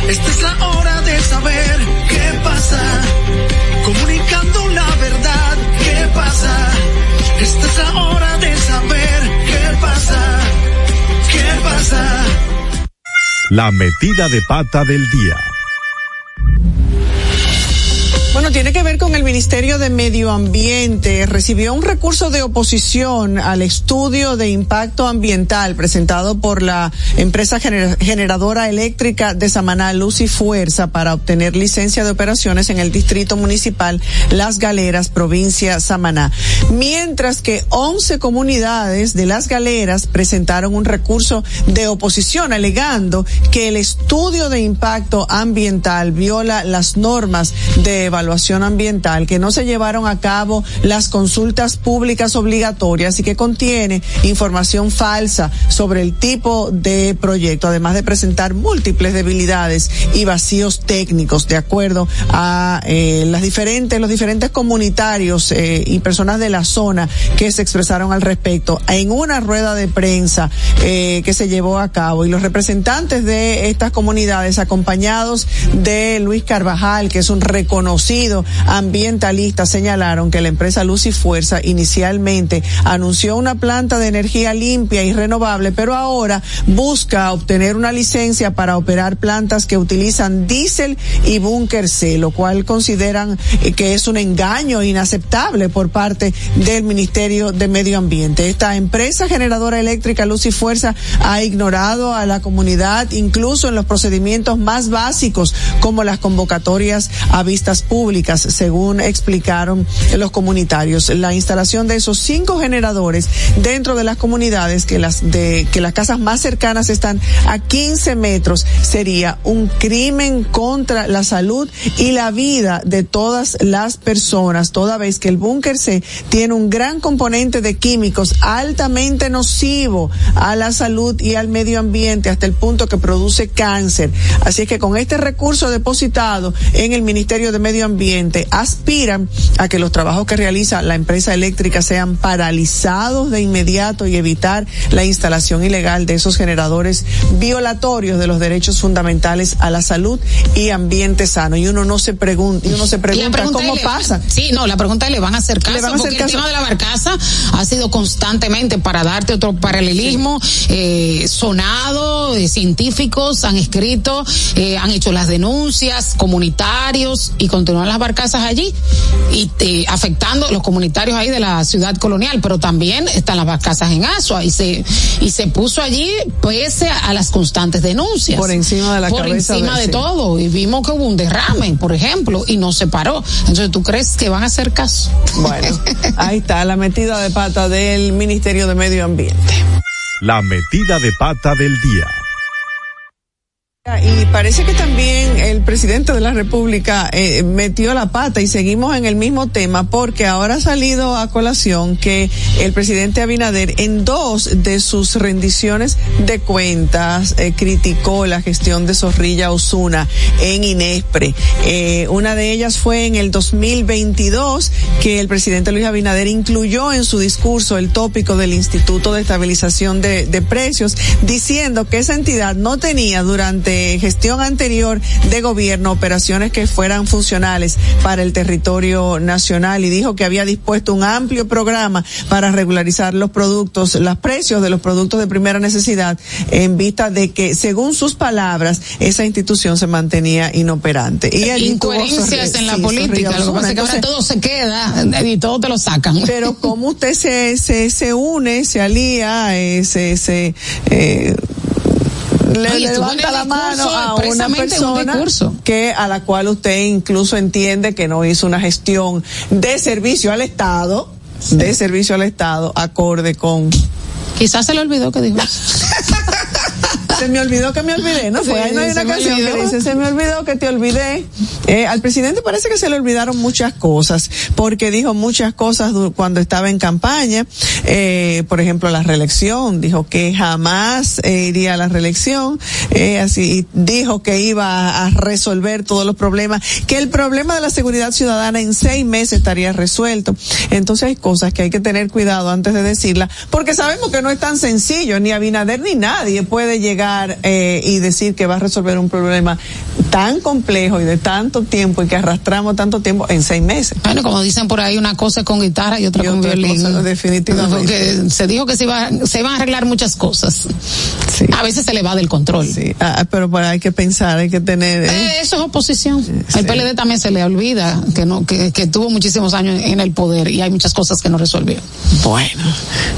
[SPEAKER 4] Esta es la hora de saber qué pasa. Pasa? Esta es la hora de saber qué pasa. ¿Qué pasa?
[SPEAKER 13] La metida de pata del día.
[SPEAKER 1] Bueno, tiene que ver con el Ministerio de Medio Ambiente. Recibió un recurso de oposición al estudio de impacto ambiental presentado por la empresa gener generadora eléctrica de Samaná, Luz y Fuerza, para obtener licencia de operaciones en el distrito municipal Las Galeras, provincia Samaná. Mientras que 11 comunidades de Las Galeras presentaron un recurso de oposición alegando que el estudio de impacto ambiental viola las normas de evaluación ambiental, que no se llevaron a cabo las consultas públicas obligatorias y que contiene información falsa sobre el tipo de proyecto, además de presentar múltiples debilidades y vacíos técnicos, de acuerdo a eh, las diferentes, los diferentes comunitarios eh, y personas de la zona que se expresaron al respecto. En una rueda de prensa eh, que se llevó a cabo y los representantes de estas comunidades acompañados de Luis Carvajal, que es un reconocido ambientalista señalaron que la empresa Luz y Fuerza inicialmente anunció una planta de energía limpia y renovable, pero ahora busca obtener una licencia para operar plantas que utilizan diésel y búnker C, lo cual consideran eh, que es un engaño inaceptable por parte del Ministerio de Medio Ambiente. Esta empresa generadora eléctrica Luz y Fuerza ha ignorado a la comunidad incluso en los procedimientos más básicos como las convocatorias a vistas públicas, según explicaron los comunitarios. La instalación de esos cinco generadores dentro de las comunidades que las de que las casas más cercanas están a 15 metros sería un crimen contra la salud y la vida de todas las personas, toda vez que el búnker C tiene un gran componente de químicos altamente nocivo a la salud y al medio ambiente hasta el punto que produce cáncer. Así es que con este recurso depositado en el Ministerio de Medio Ambiente aspiran a que los trabajos que realiza la empresa eléctrica sean paralizados de inmediato y evitar la instalación ilegal de esos generadores violatorios de los derechos fundamentales a la salud y ambiente sano. Y uno no se pregunta, y uno se pregunta cómo
[SPEAKER 2] le,
[SPEAKER 1] pasa.
[SPEAKER 2] Sí, no, la pregunta es, ¿le van a hacer caso?
[SPEAKER 1] ¿Le van a hacer
[SPEAKER 2] porque
[SPEAKER 1] caso?
[SPEAKER 2] el tema de la barcaza ha sido constantemente, para darte otro paralelismo, eh, sonado, eh, científicos han escrito, eh, han hecho las denuncias, comunitarios, y continúan las barcazas allí, y eh, afectando los comunitarios ahí de la ciudad colonial, pero también están las barcazas en Asua, y se, y se puso allí pese a las constantes denuncias.
[SPEAKER 1] Por encima de la
[SPEAKER 2] Por
[SPEAKER 1] cabeza
[SPEAKER 2] encima
[SPEAKER 1] de-
[SPEAKER 2] de
[SPEAKER 1] sí.
[SPEAKER 2] todo, y vimos que hubo un derrame, por ejemplo, y no se paró. Entonces, ¿tú crees que van a hacer caso?
[SPEAKER 1] Bueno, ahí está la metida de pata del Ministerio de Medio Ambiente.
[SPEAKER 13] La metida de pata del día.
[SPEAKER 1] Y parece que también el presidente de la República eh, metió la pata y seguimos en el mismo tema porque ahora ha salido a colación que el presidente Abinader en dos de sus rendiciones de cuentas eh, criticó la gestión de Zorrilla Osuna en Inespre. Eh, una de ellas fue en el 2022 que el presidente Luis Abinader incluyó en su discurso el tópico del Instituto de Estabilización de, de Precios diciendo que esa entidad no tenía durante gestión anterior de gobierno operaciones que fueran funcionales para el territorio nacional y dijo que había dispuesto un amplio programa para regularizar los productos, los precios de los productos de primera necesidad en vista de que, según sus palabras, esa institución se mantenía inoperante.
[SPEAKER 2] Y Incoherencias en la política, lo que pasa es que ahora todo se queda y todo te lo sacan.
[SPEAKER 1] Pero como usted se, se, se une, se alía, eh, se, se eh, le
[SPEAKER 2] Oye,
[SPEAKER 1] levanta la mano a una
[SPEAKER 2] un
[SPEAKER 1] persona que a la cual usted incluso entiende que no hizo una gestión de servicio al Estado, de servicio al Estado, acorde con
[SPEAKER 2] Quizás se le olvidó que dijo. <laughs>
[SPEAKER 1] se me olvidó que me olvidé, ¿no?
[SPEAKER 2] Sí,
[SPEAKER 1] Fue, ahí no hay una canción
[SPEAKER 2] olvidó.
[SPEAKER 1] que dice, se me olvidó que te olvidé. Eh, al presidente parece que se le olvidaron muchas cosas, porque dijo muchas cosas cuando estaba en campaña, eh, por ejemplo, la reelección, dijo que jamás eh, iría a la reelección, eh, así, y dijo que iba a, a resolver todos los problemas, que el problema de la seguridad ciudadana en seis meses estaría resuelto. Entonces hay cosas que hay que tener cuidado antes de decirla, porque sabemos que no es tan sencillo, ni Abinader ni nadie puede llegar eh, y decir que va a resolver un problema tan complejo y de tanto tiempo y que arrastramos tanto tiempo en seis meses.
[SPEAKER 2] Bueno, como dicen por ahí, una cosa es con guitarra y otra
[SPEAKER 1] Y
[SPEAKER 2] con
[SPEAKER 1] otra
[SPEAKER 2] violín.
[SPEAKER 1] cosa, definitivamente.
[SPEAKER 2] Porque se dijo que se, iba, se iban a arreglar muchas cosas. A veces se le va del control.
[SPEAKER 1] Sí, ah, pero pues hay que pensar, hay que tener... eh,
[SPEAKER 2] Eh, eso es oposición.
[SPEAKER 1] sí.
[SPEAKER 2] Al PLD también se le olvida que no que, que tuvo muchísimos años en el poder y hay muchas cosas que no resolvió.
[SPEAKER 1] Bueno,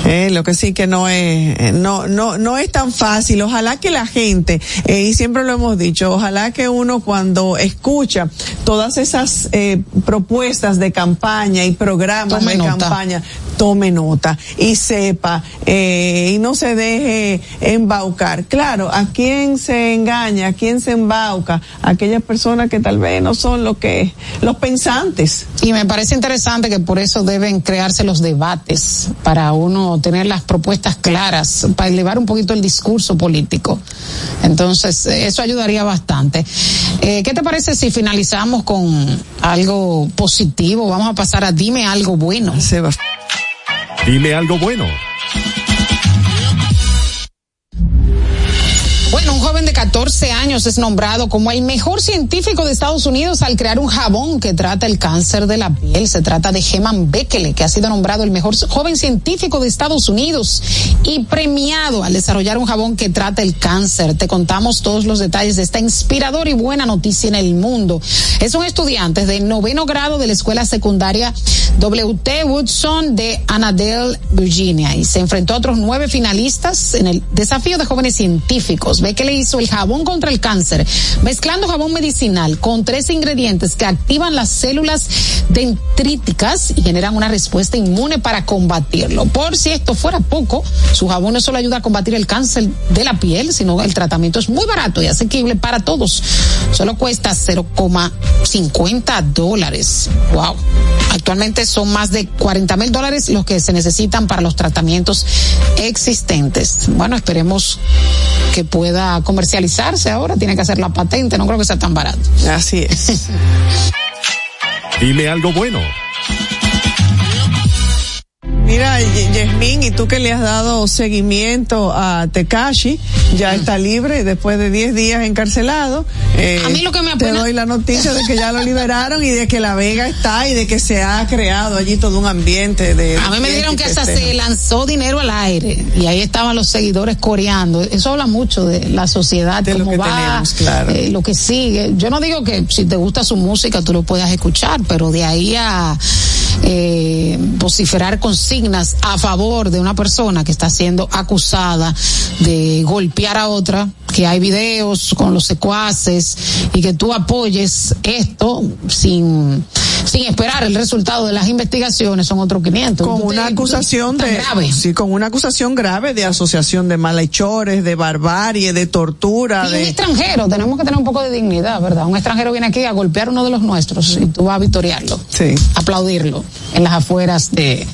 [SPEAKER 1] eh, lo que sí que no es, no, no, no es tan fácil. Ojalá que la gente, eh, y siempre lo hemos dicho, ojalá que uno cuando escucha todas esas eh, propuestas de campaña y programas
[SPEAKER 2] Tome
[SPEAKER 1] de
[SPEAKER 2] nota.
[SPEAKER 1] campaña, tome nota y sepa eh, y no se deje embaucar. Claro, ¿a quién se engaña? ¿A quién se embauca? Aquellas personas que tal vez no son lo que, los pensantes.
[SPEAKER 2] Y me parece interesante que por eso deben crearse los debates para uno tener las propuestas claras, para elevar un poquito el discurso político. Entonces, eso ayudaría bastante. Eh, ¿Qué te parece si finalizamos con algo positivo? Vamos a pasar a dime algo bueno.
[SPEAKER 13] Dime algo bueno.
[SPEAKER 2] 14 años es nombrado como el mejor científico de Estados Unidos al crear un jabón que trata el cáncer de la piel. Se trata de Heman Bekele, que ha sido nombrado el mejor joven científico de Estados Unidos y premiado al desarrollar un jabón que trata el cáncer. Te contamos todos los detalles de esta inspiradora y buena noticia en el mundo. Es un estudiante de noveno grado de la escuela secundaria W.T. Woodson de Annandale, Virginia, y se enfrentó a otros nueve finalistas en el desafío de jóvenes científicos. Ve que le hizo el jabón contra el cáncer, mezclando jabón medicinal con tres ingredientes que activan las células dendríticas y generan una respuesta inmune para combatirlo. Por si esto fuera poco, su jabón no solo ayuda a combatir el cáncer de la piel, sino el tratamiento es muy barato y asequible para todos. Solo cuesta 0,50 dólares. Wow. Actualmente son más de 40 mil dólares los que se necesitan para los tratamientos existentes. Bueno, esperemos que pueda comercializarse ahora. Tiene que hacer la patente. No creo que sea tan barato.
[SPEAKER 1] Así es.
[SPEAKER 13] Dime algo bueno.
[SPEAKER 1] Mira, Yasmín, y tú que le has dado seguimiento a Tekashi, ya está libre después de 10 días encarcelado. Eh,
[SPEAKER 2] A mí lo que me
[SPEAKER 1] Te
[SPEAKER 2] apena-
[SPEAKER 1] doy la noticia de que ya lo liberaron y de que La Vega está y de que se ha creado allí todo un ambiente de...
[SPEAKER 2] A mí me dijeron que hasta se lanzó dinero al aire y ahí estaban los seguidores coreando. Eso habla mucho de la sociedad,
[SPEAKER 1] De lo
[SPEAKER 2] cómo
[SPEAKER 1] que
[SPEAKER 2] va,
[SPEAKER 1] tenemos, claro.
[SPEAKER 2] eh, lo que sigue. Yo no digo que si te gusta su música tú lo puedas escuchar, pero de ahí a eh, vociferar consignas a favor de una persona que está siendo acusada de golpear a otra, que hay videos con los secuaces y que tú apoyes esto sin sin esperar el resultado de las investigaciones son otros 500.
[SPEAKER 1] Con una acusación de
[SPEAKER 2] grave.
[SPEAKER 1] sí, con una acusación grave de asociación de malhechores, de barbarie, de tortura,
[SPEAKER 2] Y un
[SPEAKER 1] de
[SPEAKER 2] extranjero, tenemos que tener un poco de dignidad, ¿verdad? Un extranjero viene aquí a golpear uno de los nuestros y tú vas a victoriarlo,
[SPEAKER 1] sí.
[SPEAKER 2] aplaudirlo en las afueras de,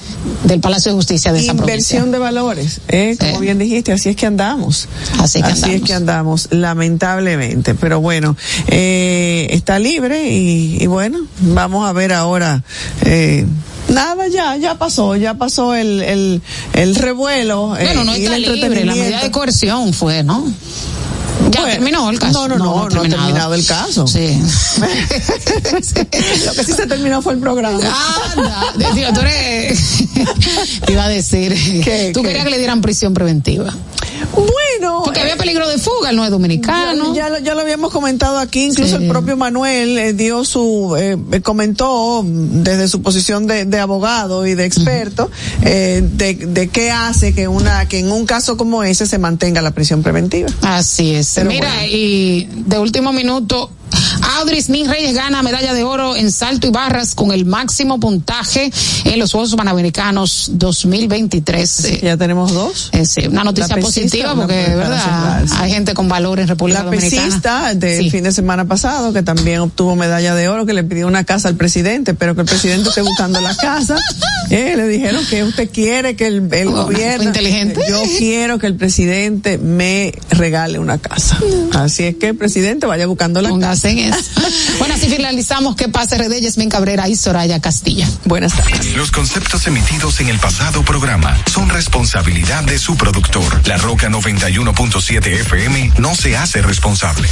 [SPEAKER 2] del Palacio de Justicia de esa provincia.
[SPEAKER 1] inversión de valores, ¿eh? como bien dijiste, así es que andamos.
[SPEAKER 2] Así que
[SPEAKER 1] es
[SPEAKER 2] andamos.
[SPEAKER 1] que andamos, lamentablemente. Pero bueno, eh, está libre y, y bueno, vamos a ver ahora. Eh, Nada, ya, ya pasó, ya pasó el, el, el revuelo. eh,
[SPEAKER 2] Bueno, no
[SPEAKER 1] y
[SPEAKER 2] está
[SPEAKER 1] el
[SPEAKER 2] libre, la medida de coerción fue, ¿no? Ya
[SPEAKER 1] Bueno,
[SPEAKER 2] terminó el caso.
[SPEAKER 1] No, no, no, no, ha terminado el caso. <laughs>
[SPEAKER 2] Sí.
[SPEAKER 1] Lo que sí se terminó fue el programa.
[SPEAKER 2] Anda, digo, tú eres, te <laughs> iba a decir,
[SPEAKER 1] ¿Qué,
[SPEAKER 2] tú
[SPEAKER 1] qué?
[SPEAKER 2] querías que le dieran prisión preventiva.
[SPEAKER 1] Bueno.
[SPEAKER 2] Porque había peligro de fuga, él no es dominicano.
[SPEAKER 1] Ya, ya lo, ya lo habíamos comentado aquí, incluso
[SPEAKER 2] Sí.
[SPEAKER 1] el propio Manuel eh, dio su, eh, eh, comentó desde su posición de, de abogado y de experto, eh, de, de qué hace que una, que en un caso como ese se mantenga la prisión preventiva.
[SPEAKER 2] Así es.
[SPEAKER 1] Pero
[SPEAKER 2] Mira,
[SPEAKER 1] bueno.
[SPEAKER 2] y de último minuto, Audris Nin Reyes gana medalla de oro en salto y barras con el máximo puntaje en los Juegos Panamericanos 2023. Eh,
[SPEAKER 1] Ya tenemos dos.
[SPEAKER 2] eh, sí, una noticia
[SPEAKER 1] La pesista,
[SPEAKER 2] positiva porque, ¿verdad? Hay gente con valor en República
[SPEAKER 1] La
[SPEAKER 2] Dominicana.
[SPEAKER 1] pesista del
[SPEAKER 2] Sí.
[SPEAKER 1] fin de semana pasado, que también obtuvo medalla de oro, que le pidió una casa al presidente, pero que el presidente esté buscando la casa. Eh, le dijeron que usted quiere que el, el
[SPEAKER 2] Oh,
[SPEAKER 1] gobierno.
[SPEAKER 2] inteligente.
[SPEAKER 1] Yo quiero que el presidente me regale una casa. Así es que el presidente vaya buscando la
[SPEAKER 2] Póngase en
[SPEAKER 1] casa.
[SPEAKER 2] eso. <laughs> Bueno, así finalizamos que pase RD Yasmín Cabrera y Soraya Castilla.
[SPEAKER 1] Buenas tardes.
[SPEAKER 14] Los conceptos emitidos en el pasado programa son responsabilidad de su productor. La Roca 91.7 FM no se hace responsable.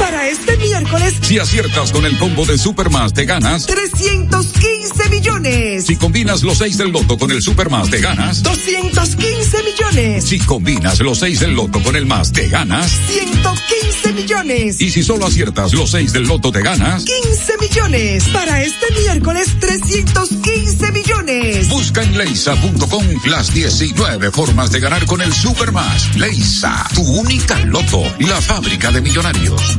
[SPEAKER 15] Para este miércoles,
[SPEAKER 16] Si aciertas con el combo de Supermas, te ganas.
[SPEAKER 15] 315 millones.
[SPEAKER 16] Si combinas los seis del loto con el Supermas, te ganas.
[SPEAKER 15] 215 millones.
[SPEAKER 16] Si combinas los seis del loto con el más, te ganas.
[SPEAKER 15] 115 millones.
[SPEAKER 16] Y si solo aciertas los seis del loto, te ganas.
[SPEAKER 15] 15 millones. Para este miércoles, 315 millones.
[SPEAKER 16] Busca en leisa.com las 19 formas de ganar con el Supermas. Leisa, tu única loto, la fábrica de millonarios.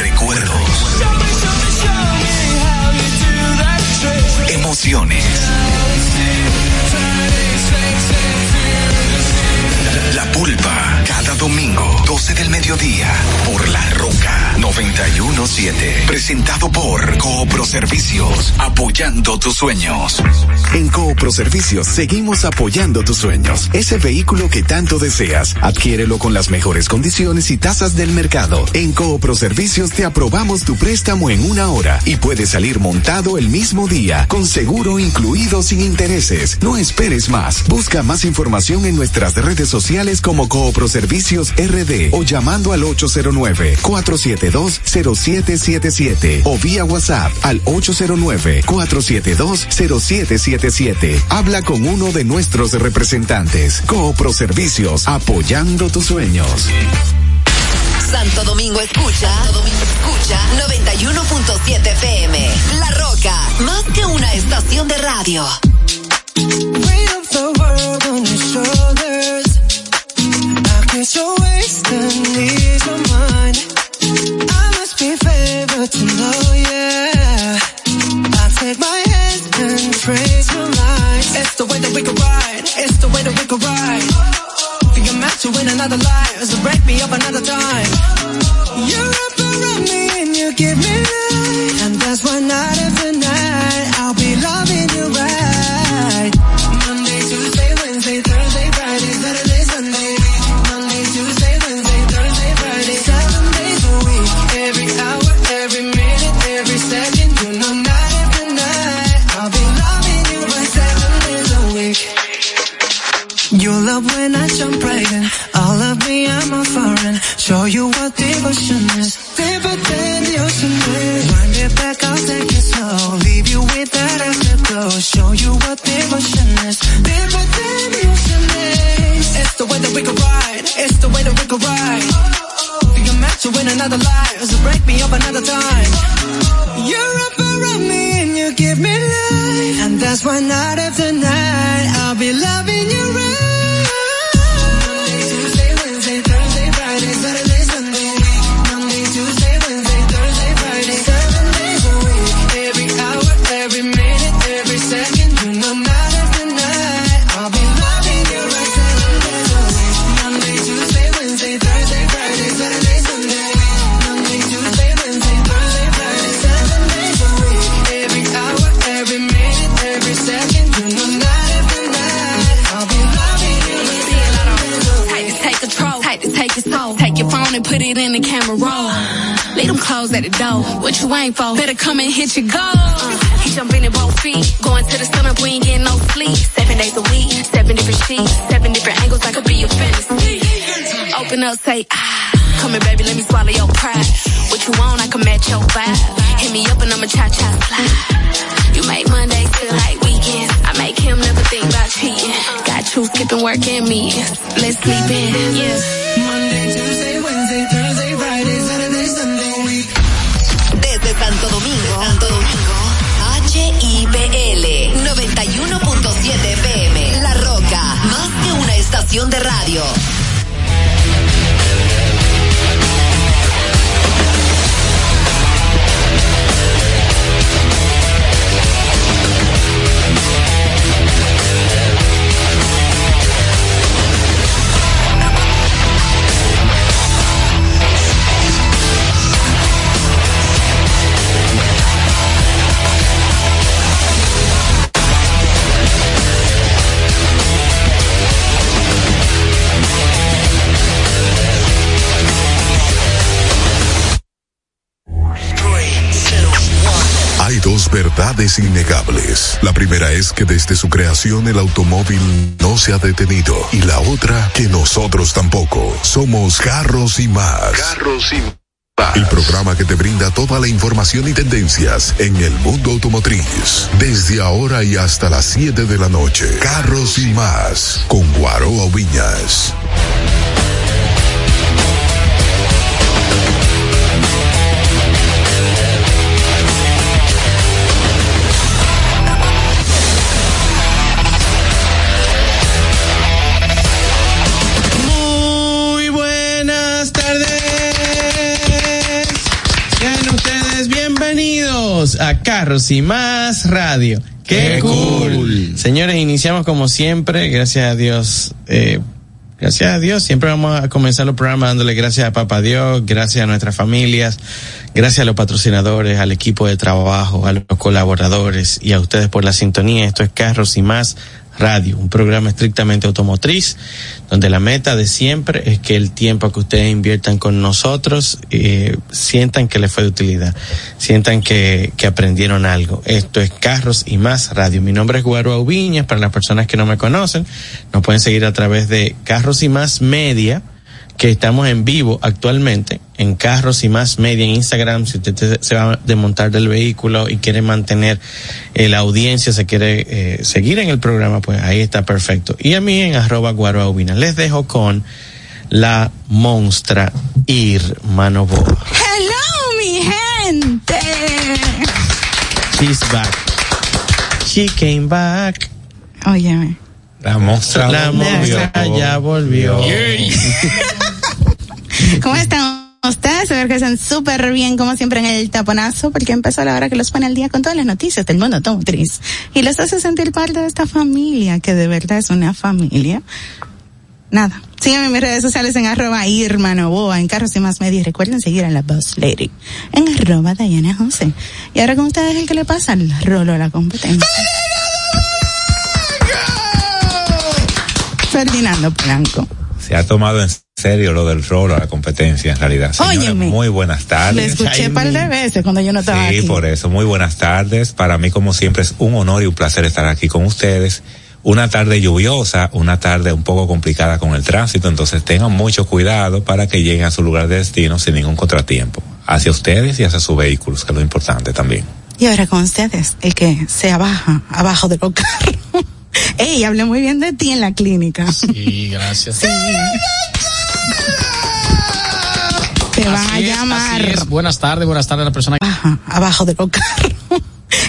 [SPEAKER 14] Recuerdos. Emociones. La pulpa. Domingo, 12 del mediodía, por La Roca 917. Presentado por Coopro Servicios, apoyando tus sueños. En Coopro Servicios seguimos apoyando tus sueños. Ese vehículo que tanto deseas, adquiérelo con las mejores condiciones y tasas del mercado. En Coopro Servicios te aprobamos tu préstamo en una hora y puedes salir montado el mismo día, con seguro incluido sin intereses. No esperes más. Busca más información en nuestras redes sociales como Coopro Servicios RD o llamando al 809-472-0777 o vía WhatsApp al 809-472-0777. Habla con uno de nuestros representantes. Coopro Servicios, apoyando tus sueños.
[SPEAKER 17] Santo Domingo escucha, Santo Domingo escucha 91.7 PM. La Roca, más que una estación de radio.
[SPEAKER 4] I kiss your waist and your mind. I must be favored to know, yeah. I take my hand and praise your. It's the way that we could ride. It's the way that we could ride. Think I'm meant to another life, break me up another time. You
[SPEAKER 18] ain't for? Better come and hit your goal. He jumping in both feet. Going to the sun up, we ain't getting no sleep. Seven days a week, seven different sheets, seven different angles. I could be your fantasy. Open up, say ah. Come here, baby, let me swallow your pride. What you want, I can match your vibe. Hit me up and I'ma cha cha slide. You make Mondays feel like weekends. I make him never think about cheating. Got you skipping work and me. Let's sleep in, yeah.
[SPEAKER 17] Monday, Tuesday,
[SPEAKER 19] de radio.
[SPEAKER 5] Verdades innegables. La primera es que desde su creación el automóvil no se ha detenido y la otra que nosotros tampoco. Somos Carros y más. Carros y más. El programa que te brinda toda la información y tendencias en el mundo automotriz. Desde ahora y hasta las 7 de la noche. Carros y más con Guaroa Viñas.
[SPEAKER 20] Bienvenidos a Carros y Más Radio. ¡Qué,
[SPEAKER 21] Qué
[SPEAKER 20] cool.
[SPEAKER 21] cool.
[SPEAKER 20] Señores, iniciamos como siempre, gracias a Dios. eh, gracias a Dios, siempre vamos a comenzar los programas dándole gracias a Papá Dios, gracias a nuestras familias, gracias a los patrocinadores, al equipo de trabajo, a los colaboradores y a ustedes por la sintonía. Esto es Carros y Más Radio, un programa estrictamente automotriz, donde la meta de siempre es que el tiempo que ustedes inviertan con nosotros eh, sientan que les fue de utilidad, sientan que, que aprendieron algo. Esto es Carros y Más Radio. Mi nombre es Guaro Aubiñas, para las personas que no me conocen, nos pueden seguir a través de Carros y Más Media, que estamos en vivo actualmente en Carros y Más Media en Instagram. Si usted te- se va a desmontar del vehículo y quiere mantener eh, la audiencia, se quiere eh, seguir en el programa, pues ahí está perfecto. Y a mí en arroba guaroaubina. Les dejo con la monstra Irmano Boa.
[SPEAKER 22] Hello, mi gente.
[SPEAKER 20] She's back. She came back.
[SPEAKER 22] Óyeme.
[SPEAKER 21] La mostra
[SPEAKER 20] La monstra ya volvió.
[SPEAKER 22] ¿Cómo están ustedes? Espero que estén súper bien, como siempre, en el taponazo, porque empezó la hora que los pone al día con todas las noticias del mundo automotriz. Y los hace sentir parte de esta familia, que de verdad es una familia. Nada. Síganme en mis redes sociales en arroba Irma Novoa, en Carros y Más Media. Y recuerden seguir a la Boss Lady en arroba Diana José. Y ahora con ustedes el que le pasa el rolo a la competencia. Ferdinando Blanco.
[SPEAKER 21] Se ha tomado en serio lo del rol a la competencia en realidad. Señores,
[SPEAKER 22] Óyeme.
[SPEAKER 21] muy buenas
[SPEAKER 22] Le
[SPEAKER 21] tardes.
[SPEAKER 22] escuché un par de veces cuando yo no estaba
[SPEAKER 21] Sí,
[SPEAKER 22] aquí.
[SPEAKER 21] por eso, muy buenas tardes. Para mí, como siempre, es un honor y un placer estar aquí con ustedes. Una tarde lluviosa, una tarde un poco complicada con el tránsito, entonces tengan mucho cuidado para que lleguen a su lugar de destino sin ningún contratiempo. Hacia ustedes y hacia sus vehículos, que es lo importante también.
[SPEAKER 22] Y ahora con ustedes, el que se abaja, abajo de los carros. Ey, hablé muy bien de ti en la clínica.
[SPEAKER 23] Sí, gracias.
[SPEAKER 22] Sí. Te van a
[SPEAKER 23] es,
[SPEAKER 22] llamar.
[SPEAKER 23] así es. Buenas tardes, buenas tardes a la persona.
[SPEAKER 22] Ajá, abajo de los carros.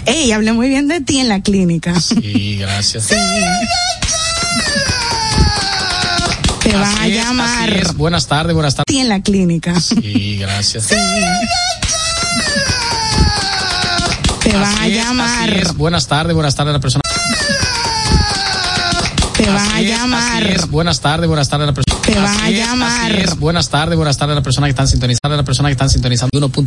[SPEAKER 22] Ey, hablé muy bien de ti en la clínica.
[SPEAKER 23] Sí, gracias.
[SPEAKER 22] Te van a
[SPEAKER 23] Así
[SPEAKER 22] llamar.
[SPEAKER 23] es. Buenas tardes, buenas tardes.
[SPEAKER 22] ti en la clínica.
[SPEAKER 23] Sí, gracias.
[SPEAKER 22] Te van a llamar.
[SPEAKER 23] Buenas tardes, buenas tardes a la persona.
[SPEAKER 22] Te van a llamar.
[SPEAKER 23] así es. Buenas tardes, buenas tardes a la persona.
[SPEAKER 22] Te van a llamar.
[SPEAKER 23] Buenas tardes, buenas tardes a la persona que están sintonizando, a la persona que están sintonizando. Uno punto